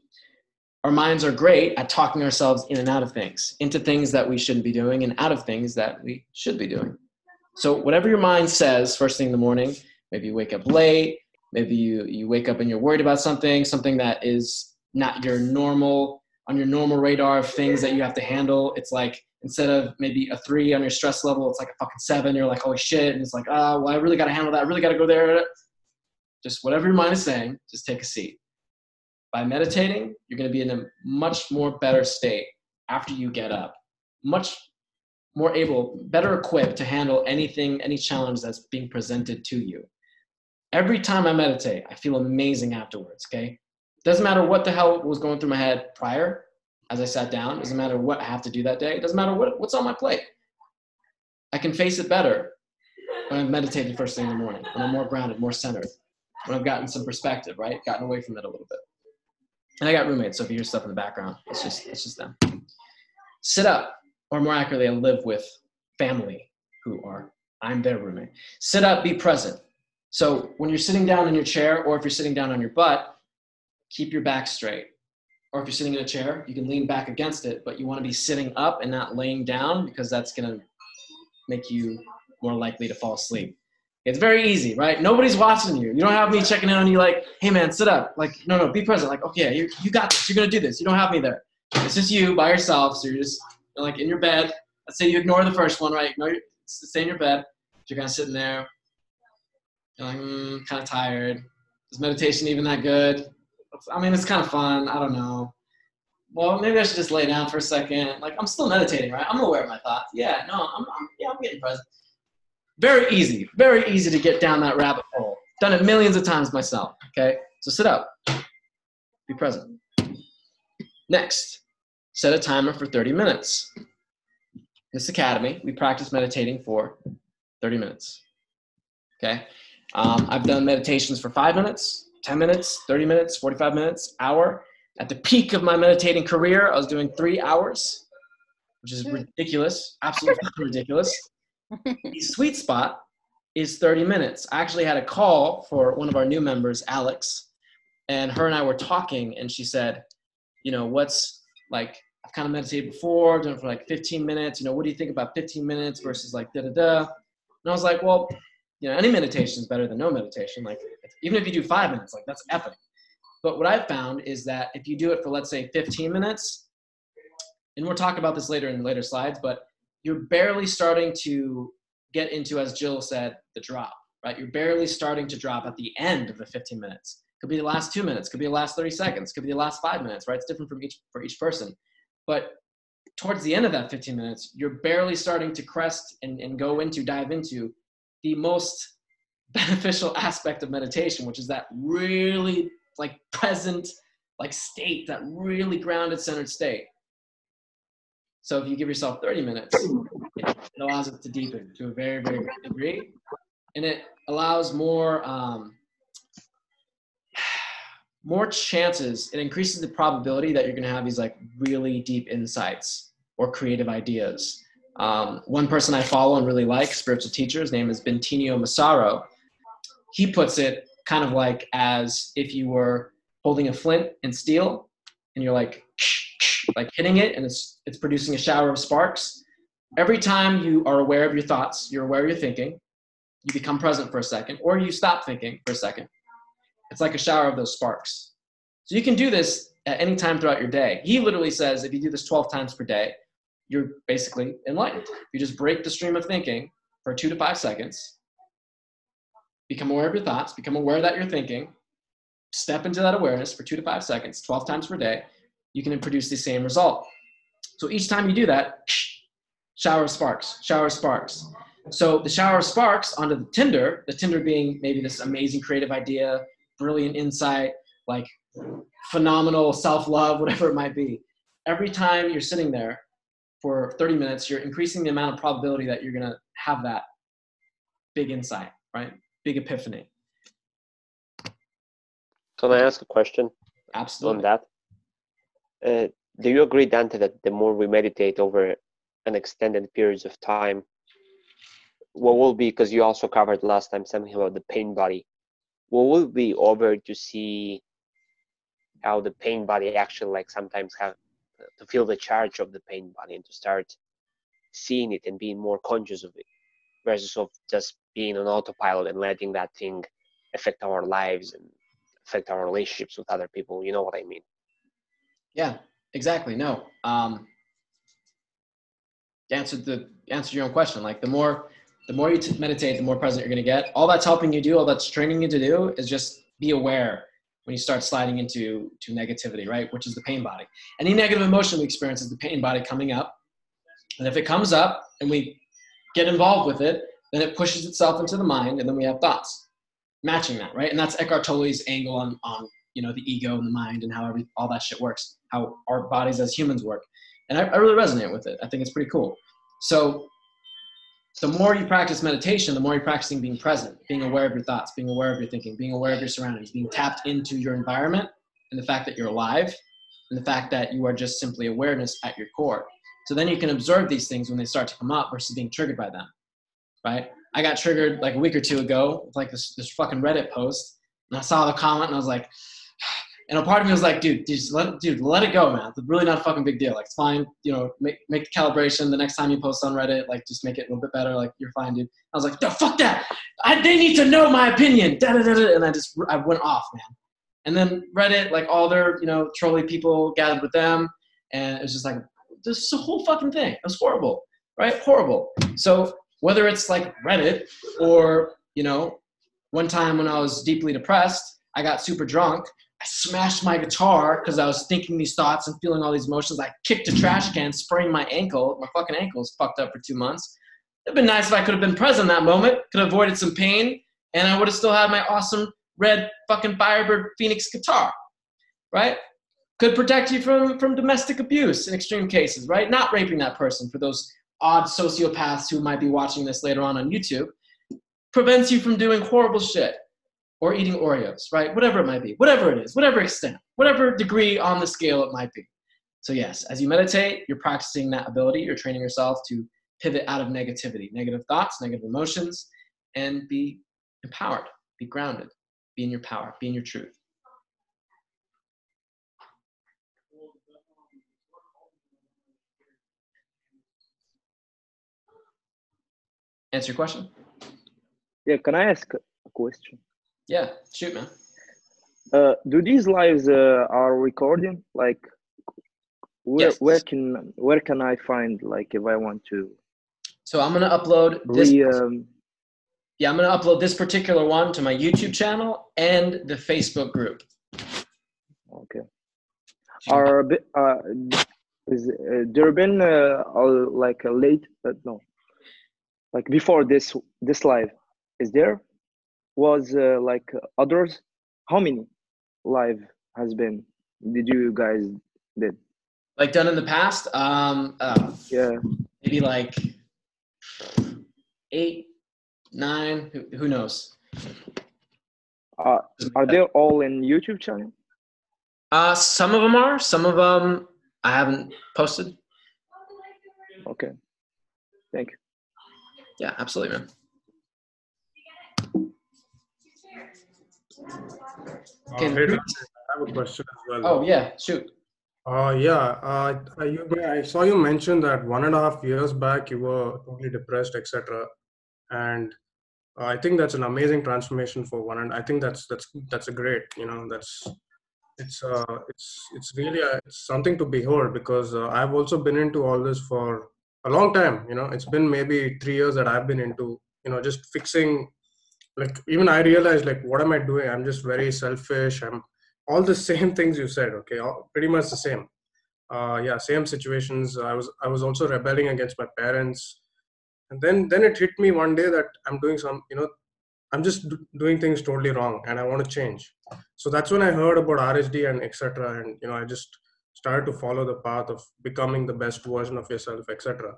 our minds are great at talking ourselves in and out of things, into things that we shouldn't be doing and out of things that we should be doing. So whatever your mind says first thing in the morning, maybe you wake up late, maybe you, you wake up and you're worried about something, something that is not your normal, on your normal radar of things that you have to handle. It's like instead of maybe a three on your stress level, it's like a fucking seven. You're like, holy shit. And it's like, oh, well, I really got to handle that. I really got to go there. Just whatever your mind is saying, just take a seat by meditating, you're going to be in a much more better state after you get up, much more able, better equipped to handle anything, any challenge that's being presented to you. Every time I meditate, I feel amazing afterwards, okay? Doesn't matter what the hell was going through my head prior as I sat down, doesn't matter what I have to do that day, doesn't matter what, what's on my plate. I can face it better when I've meditated first thing in the morning, when I'm more grounded, more centered, when I've gotten some perspective, right? Gotten away from it a little bit. And I got roommates, so if you hear stuff in the background, it's just it's just them. Sit up, or more accurately, I live with family who are I'm their roommate. Sit up, be present. So when you're sitting down in your chair, or if you're sitting down on your butt, keep your back straight. Or if you're sitting in a chair, you can lean back against it, but you want to be sitting up and not laying down because that's gonna make you more likely to fall asleep. It's very easy, right? Nobody's watching you. You don't have me checking in on you like, hey man, sit up. Like, no, no, be present. Like, okay, you, you got this. You're gonna do this. You don't have me there. It's just you by yourself. So you're just you're like in your bed. Let's say you ignore the first one, right? Ignore your, stay in your bed. You're kind of sitting there. You're like, mm, kind of tired. Is meditation even that good? I mean, it's kind of fun. I don't know. Well, maybe I should just lay down for a second. Like, I'm still meditating, right? I'm aware of my thoughts. Yeah, no, I'm, I'm yeah, I'm getting present. Very easy, very easy to get down that rabbit hole. Done it millions of times myself. Okay, so sit up, be present. Next, set a timer for 30 minutes. This academy, we practice meditating for 30 minutes. Okay, um, I've done meditations for five minutes, 10 minutes, 30 minutes, 45 minutes, hour. At the peak of my meditating career, I was doing three hours, which is ridiculous, absolutely [LAUGHS] ridiculous the sweet spot is 30 minutes. I actually had a call for one of our new members, Alex, and her and I were talking, and she said, you know, what's like, I've kind of meditated before, done it for like 15 minutes. You know, what do you think about 15 minutes versus like da da da? And I was like, well, you know, any meditation is better than no meditation. Like, even if you do five minutes, like that's epic. But what I've found is that if you do it for, let's say, 15 minutes, and we'll talk about this later in later slides, but you're barely starting to get into, as Jill said, the drop, right? You're barely starting to drop at the end of the 15 minutes. Could be the last two minutes, could be the last 30 seconds, could be the last five minutes, right? It's different from each for each person. But towards the end of that 15 minutes, you're barely starting to crest and, and go into, dive into the most [LAUGHS] beneficial aspect of meditation, which is that really like present like state, that really grounded centered state. So if you give yourself 30 minutes, it allows it to deepen to a very, very great degree. And it allows more um, [SIGHS] more chances, it increases the probability that you're gonna have these like really deep insights or creative ideas. Um, one person I follow and really like, spiritual teacher, his name is Bentinho Massaro. He puts it kind of like as if you were holding a flint and steel and you're like like hitting it and it's it's producing a shower of sparks. Every time you are aware of your thoughts you're aware of your thinking you become present for a second or you stop thinking for a second. It's like a shower of those sparks. So you can do this at any time throughout your day. He literally says if you do this 12 times per day you're basically enlightened. You just break the stream of thinking for two to five seconds become aware of your thoughts become aware that you're thinking step into that awareness for two to five seconds 12 times per day you can produce the same result. So each time you do that [SNIFFS] shower of sparks shower of sparks. So the shower of sparks onto the tinder the tinder being maybe this amazing creative idea brilliant insight like phenomenal self-love [LAUGHS] whatever it might be. Every time you're sitting there for 30 minutes you're increasing the amount of probability that you're going to have that big insight right? Big epiphany. Can i ask a question? Absolutely. On that? Uh, do you agree dante that the more we meditate over an extended periods of time what will be because you also covered last time something about the pain body what will be over to see how the pain body actually like sometimes have to feel the charge of the pain body and to start seeing it and being more conscious of it versus of just being on autopilot and letting that thing affect our lives and affect our relationships with other people. You know what i mean? Yeah exactly. No um answered the answer your own question like the more the more you meditate the more present you're going to get. All that's helping you do all that's training you to do is just be aware when you start sliding into to negativity right which is the pain body. Any negative emotion we experience is the pain body coming up. And if it comes up and we get involved with it then it pushes itself into the mind and then we have thoughts matching that right? And that's eckhart tolle's angle on on you know the ego and the mind and how every, all that shit works how our bodies as humans work. And I, I really resonate with it. I think it's pretty cool. So the more you practice meditation, the more you're practicing being present, being aware of your thoughts, being aware of your thinking, being aware of your surroundings, being tapped into your environment and the fact that you're alive and the fact that you are just simply awareness at your core. So then you can observe these things when they start to come up versus being triggered by them, right? I got triggered like a week or two ago with like this, this fucking Reddit post and I saw the comment and I was like, and a part of me was like, dude, just let, dude, let it go, man. It's really not a fucking big deal. Like, it's fine. You know, make, make the calibration. The next time you post on Reddit, like, just make it a little bit better. Like, you're fine, dude. I was like, no, fuck that. I, they need to know my opinion. Da, da, da, da. And I just, I went off, man. And then Reddit, like, all their, you know, trolly people gathered with them. And it was just like, this is a whole fucking thing. It was horrible, right? Horrible. So whether it's like Reddit or, you know, one time when I was deeply depressed, I got super drunk I smashed my guitar because I was thinking these thoughts and feeling all these emotions. I kicked a trash can, sprained my ankle. My fucking ankle was fucked up for two months. It'd been nice if I could have been present in that moment, could have avoided some pain, and I would have still had my awesome red fucking Firebird Phoenix guitar, right? Could protect you from, from domestic abuse in extreme cases, right? Not raping that person for those odd sociopaths who might be watching this later on on YouTube. Prevents you from doing horrible shit or eating Oreos, right? Whatever it might be, whatever it is, whatever extent, whatever degree on the scale it might be. So, yes, as you meditate, you're practicing that ability. You're training yourself to pivot out of negativity, negative thoughts, negative emotions, and be empowered, be grounded, be in your power, be in your truth. Answer your question? Yeah, can I ask a question? Yeah, shoot, man. Uh, do these lives uh, are recording? Like, where Yes. where can where can I find like if I want to So I'm gonna upload this. re um, Yeah, I'm gonna upload this particular one to my YouTube channel and the Facebook group. okay are uh is uh, there been uh, like a late uh, no like before this this live is there was uh, like others? How many live has been? Did you guys did? Like done in the past, um, uh, yeah. maybe like eight, nine, who, who knows? uh, are they all in youtube channel? Uh, some of them are, some of them I haven't posted. okay. Thank you. Yeah, absolutely, man. Can- hey, I have a question as well. Oh yeah, shoot. Uh, yeah. Uh, uh, you, I saw you mention that one and a half years back you were totally depressed, etc. And uh, I think that's an amazing transformation for one. And I think that's that's that's a great. You know, that's it's uh it's it's really a, it's something to behold because uh, I've also been into all this for a long time. You know, it's been maybe three years that I've been into. You know, just fixing. Like even I realized like what am I doing? I'm just very selfish. I'm all the [LAUGHS] same things you said okay? All, pretty much the same. Uh, yeah same situations. I was i was also rebelling against my parents. And then then it hit me one day that i'm doing some you know i'm just do, doing things totally wrong and i want to change. So that's when i heard about rsd and etc and you know i just started to follow the path of becoming the best version of yourself etc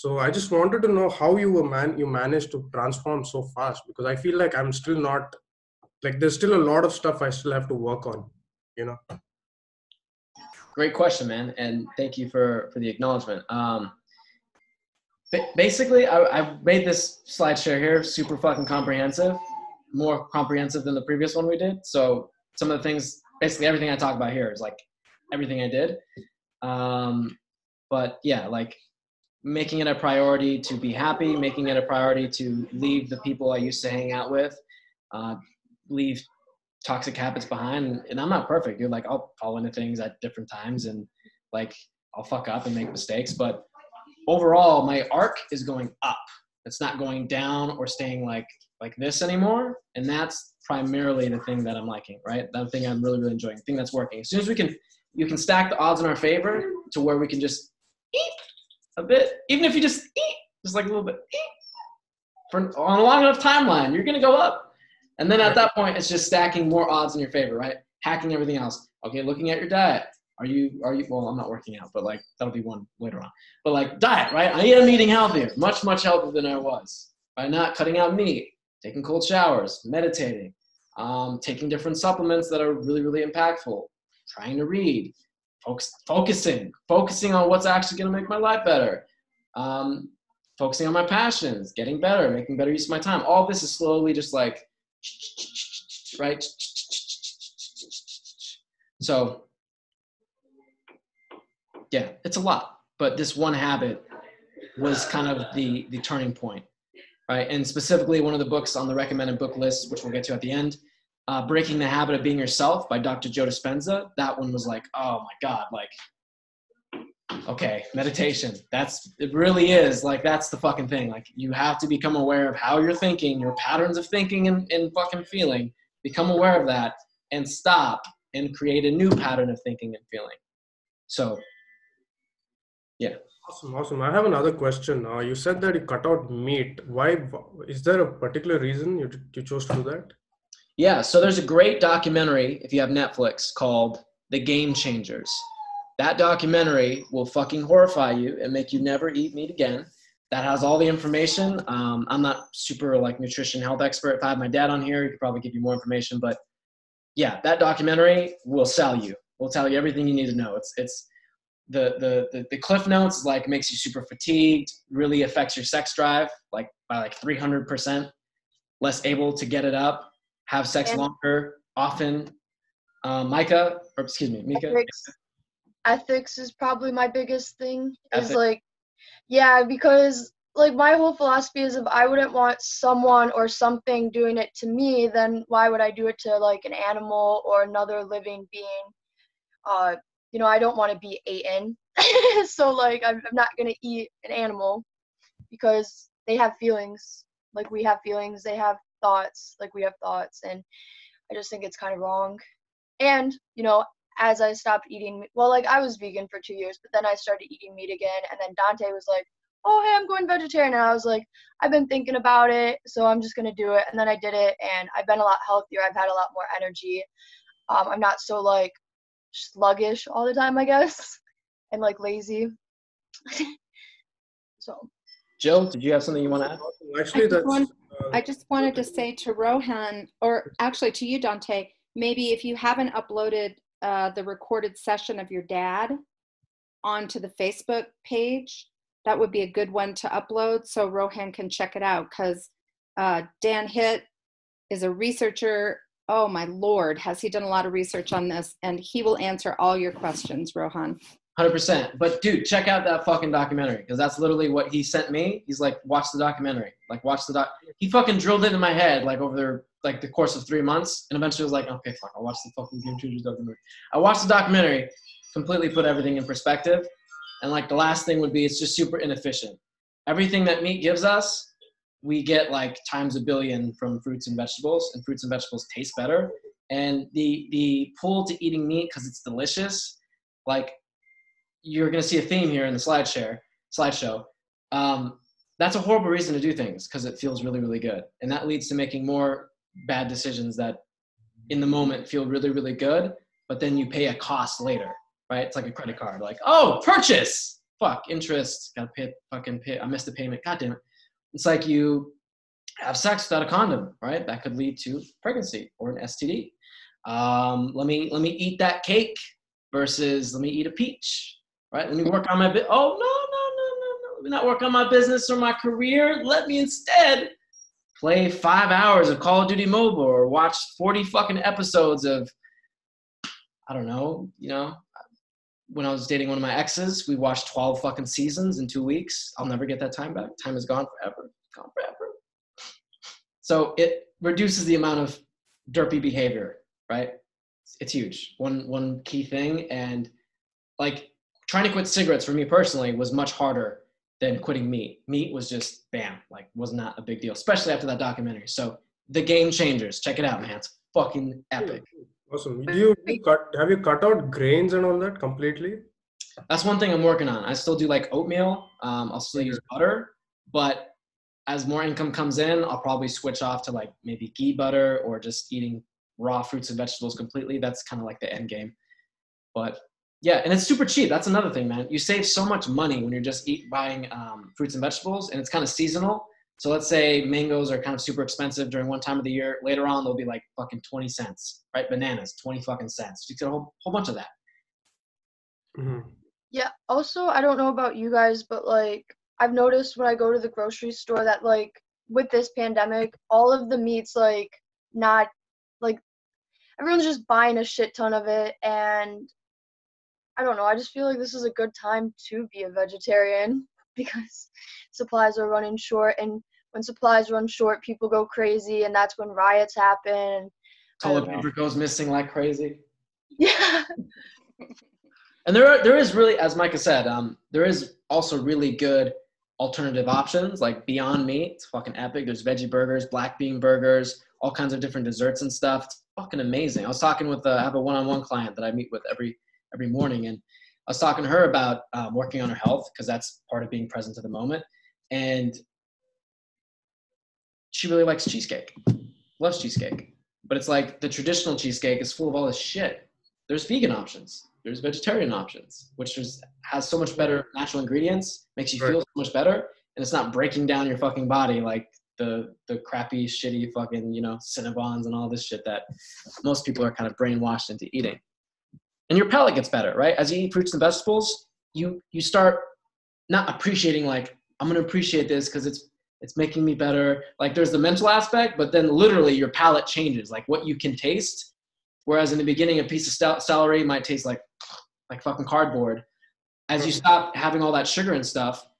so i just wanted to know how you were man you managed to transform so fast because i feel like i'm still not like there's still a lot of stuff I still have to work on, you know. Great question, man, and thank you for for the acknowledgement. Um, basically, I, I made this slideshare here super fucking comprehensive, more comprehensive than the previous one we did. So some of the things, basically everything I talk about here is like everything I did. Um, but yeah, like making it a priority to be happy, making it a priority to leave the people I used to hang out with, uh, leave toxic habits behind. And i'm not perfect dude. Like i'll fall into things at different times and like i'll fuck up and make mistakes. But overall my arc is going up. It's not going down or staying like like this anymore. And that's primarily the thing that i'm liking right? That thing i'm really really enjoying the thing that's working. As soon as we can you can stack the odds in our favor to where we can just eat a bit even if you just eat just like a little bit eat for on a long enough timeline you're gonna go up and then at that point, it's just stacking more odds in your favor, right? Hacking everything else. Okay, looking at your diet. Are you are you well, I'm not working out, but like that'll be one later on. But like diet, right? I am eating healthier, much, much healthier than I was. By not cutting out meat, taking cold showers, meditating, um, taking different supplements that are really, really impactful, trying to read, focus, focusing, focusing on what's actually gonna make my life better. Um, focusing on my passions, getting better, making better use of my time. All this is slowly just like right? So, yeah, it's a lot, but this one habit was kind of the the turning point, right? And specifically, one of the books on the recommended book list, which we'll get to at the end, uh, "Breaking the Habit of Being Yourself" by Dr. Joe Dispenza. That one was like, oh my god, like. Okay, meditation. That's it really is like that's the fucking thing. Like you have to become aware of how you're thinking, your patterns of thinking and, and fucking feeling. Become aware of that and stop and create a new pattern of thinking and feeling. So yeah. Awesome, awesome. I have another question. Uh, you said that you cut out meat. Why? Is there a particular reason you you chose to do that? Yeah, so there's a great documentary if you have Netflix called The Game Changers. That documentary will fucking horrify you and make you never eat meat again. That has all the information. Um, I'm not super like nutrition health expert. If I had my dad on here, he could probably give you more information. But yeah, that documentary will sell you. Will tell you everything you need to know. It's it's the the the, the cliff notes like makes you super fatigued. Really affects your sex drive like by like 300 percent. less able to get it up, have sex And- longer, often. Um, Micah, or excuse me, Mika. ethics. Ethics is probably my biggest thing is like yeah because like my whole philosophy is if i wouldn't want someone or something doing it to me then why would i do it to like an animal or another living being? Uh you know i don't want to be eaten. [LAUGHS] So like I'm, I'm not gonna eat an animal because they have feelings. Like we have feelings they have thoughts like we have thoughts and i just think it's kind of wrong and you know as i stopped eating well like i was vegan for two years but then i started eating meat again and then dante was like oh hey i'm going vegetarian and i was like i've been thinking about it so i'm just going to do it and then i did it and i've been a lot healthier i've had a lot more energy um, i'm not so like sluggish all the time i guess [LAUGHS] and like lazy [LAUGHS] so Jill, did you have something you want to add? Actually, just that's. I just wanted to say to Rohan, or actually to you, Dante, maybe if you haven't uploaded uh, the recorded session of your dad onto the Facebook page, that would be a good one to upload so Rohan can check it out because uh, Dan Hitt is a researcher. Oh my lord, has he done a lot of research on this? And he will answer all your questions, Rohan. Hundred percent. But dude, check out that fucking documentary because that's literally what he sent me. He's like, watch the documentary. Like, watch the doc. He fucking drilled it in my head like over the like the course of three months, and eventually was like, okay, fuck, I'll watch the fucking Game Changers documentary. I watched the documentary, completely put everything in perspective, and like the last thing would be, it's just super inefficient. Everything that meat gives us, we get like times a billion from fruits and vegetables, and fruits and vegetables taste better. And the the pull to eating meat because it's delicious, like you're going to see a theme here in the slide share slideshow. Um, that's a horrible reason to do things because it feels really, really good, and that leads to making more bad decisions that, in the moment, feel really, really good, but then you pay a cost later, right? It's like a credit card, like oh, purchase, fuck, interest, gotta pay, fucking pay, I missed the payment, god damn it. It's like you have sex without a condom, right? That could lead to pregnancy or an STD. Um, let me let me eat that cake versus let me eat a peach right? Let me work on my bit. Oh no, no, no, no, no. Let me not work on my business or my career. Let me instead play five hours of Call of Duty Mobile or watch 40 fucking episodes of, I don't know, you know. When I was dating one of my exes, we watched 12 fucking seasons in two weeks. I'll never get that time back. Time is gone forever. Gone forever. So it reduces the amount of derpy behavior, right? It's huge. One one key thing. And like trying to quit cigarettes for me personally was much harder than quitting meat. Meat was just bam, like was not a big deal, especially after that documentary. So the game changers, check it out, man. It's fucking epic. Awesome. Do you, do you cut? Have you cut out grains and all that completely? That's one thing I'm working on. I still do like oatmeal. Um, I'll still use butter, but as more income comes in, I'll probably switch off to like maybe ghee butter or just eating raw fruits and vegetables completely. That's kind of like the end game. But yeah, and it's super cheap. That's another thing, man. You save so much money when you're just eat, buying um, fruits and vegetables, and it's kind of seasonal. So let's say mangoes are kind of super expensive during one time of the year. Later on, they'll be like fucking 20 cents, right? Bananas, 20 fucking cents. You get a whole, whole bunch of that. hmm Yeah. Also, I don't know about you guys, but like I've noticed when I go to the grocery store that like with this pandemic, all of the meats like not like everyone's just buying a shit ton of it and I don't know, I just feel like this is a good time to be a vegetarian [LAUGHS] because supplies are running short and when supplies run short, people go crazy and that's when riots happen. Toilet paper goes missing like crazy. [LAUGHS] Yeah. And there are, there is really, as Micah said, um, there is also really good alternative options like Beyond Meat. It's fucking epic. There's veggie burgers, black bean burgers, all kinds of different desserts and stuff. It's fucking amazing. I was talking with, uh, I have a one-on-one client that I meet with every every morning, and I was talking to her about um, working on her health because that's part of being present to the moment. And she really likes cheesecake, loves cheesecake. But it's like the traditional cheesecake is full of all this shit. There's vegan options. There's vegetarian options, which is, has so much better natural ingredients, makes you Right. feel so much better, and it's not breaking down your fucking body like the the crappy, shitty fucking you know Cinnabons and all this shit that most people are kind of brainwashed into eating. And your palate gets better, right? As you eat fruits and vegetables, you you start not appreciating like I'm gonna appreciate this because it's it's making me better. Like there's the mental aspect, but then literally your palate changes, like what you can taste. Whereas in the beginning, a piece of celery might taste like like fucking cardboard. As you stop having all that sugar and stuff,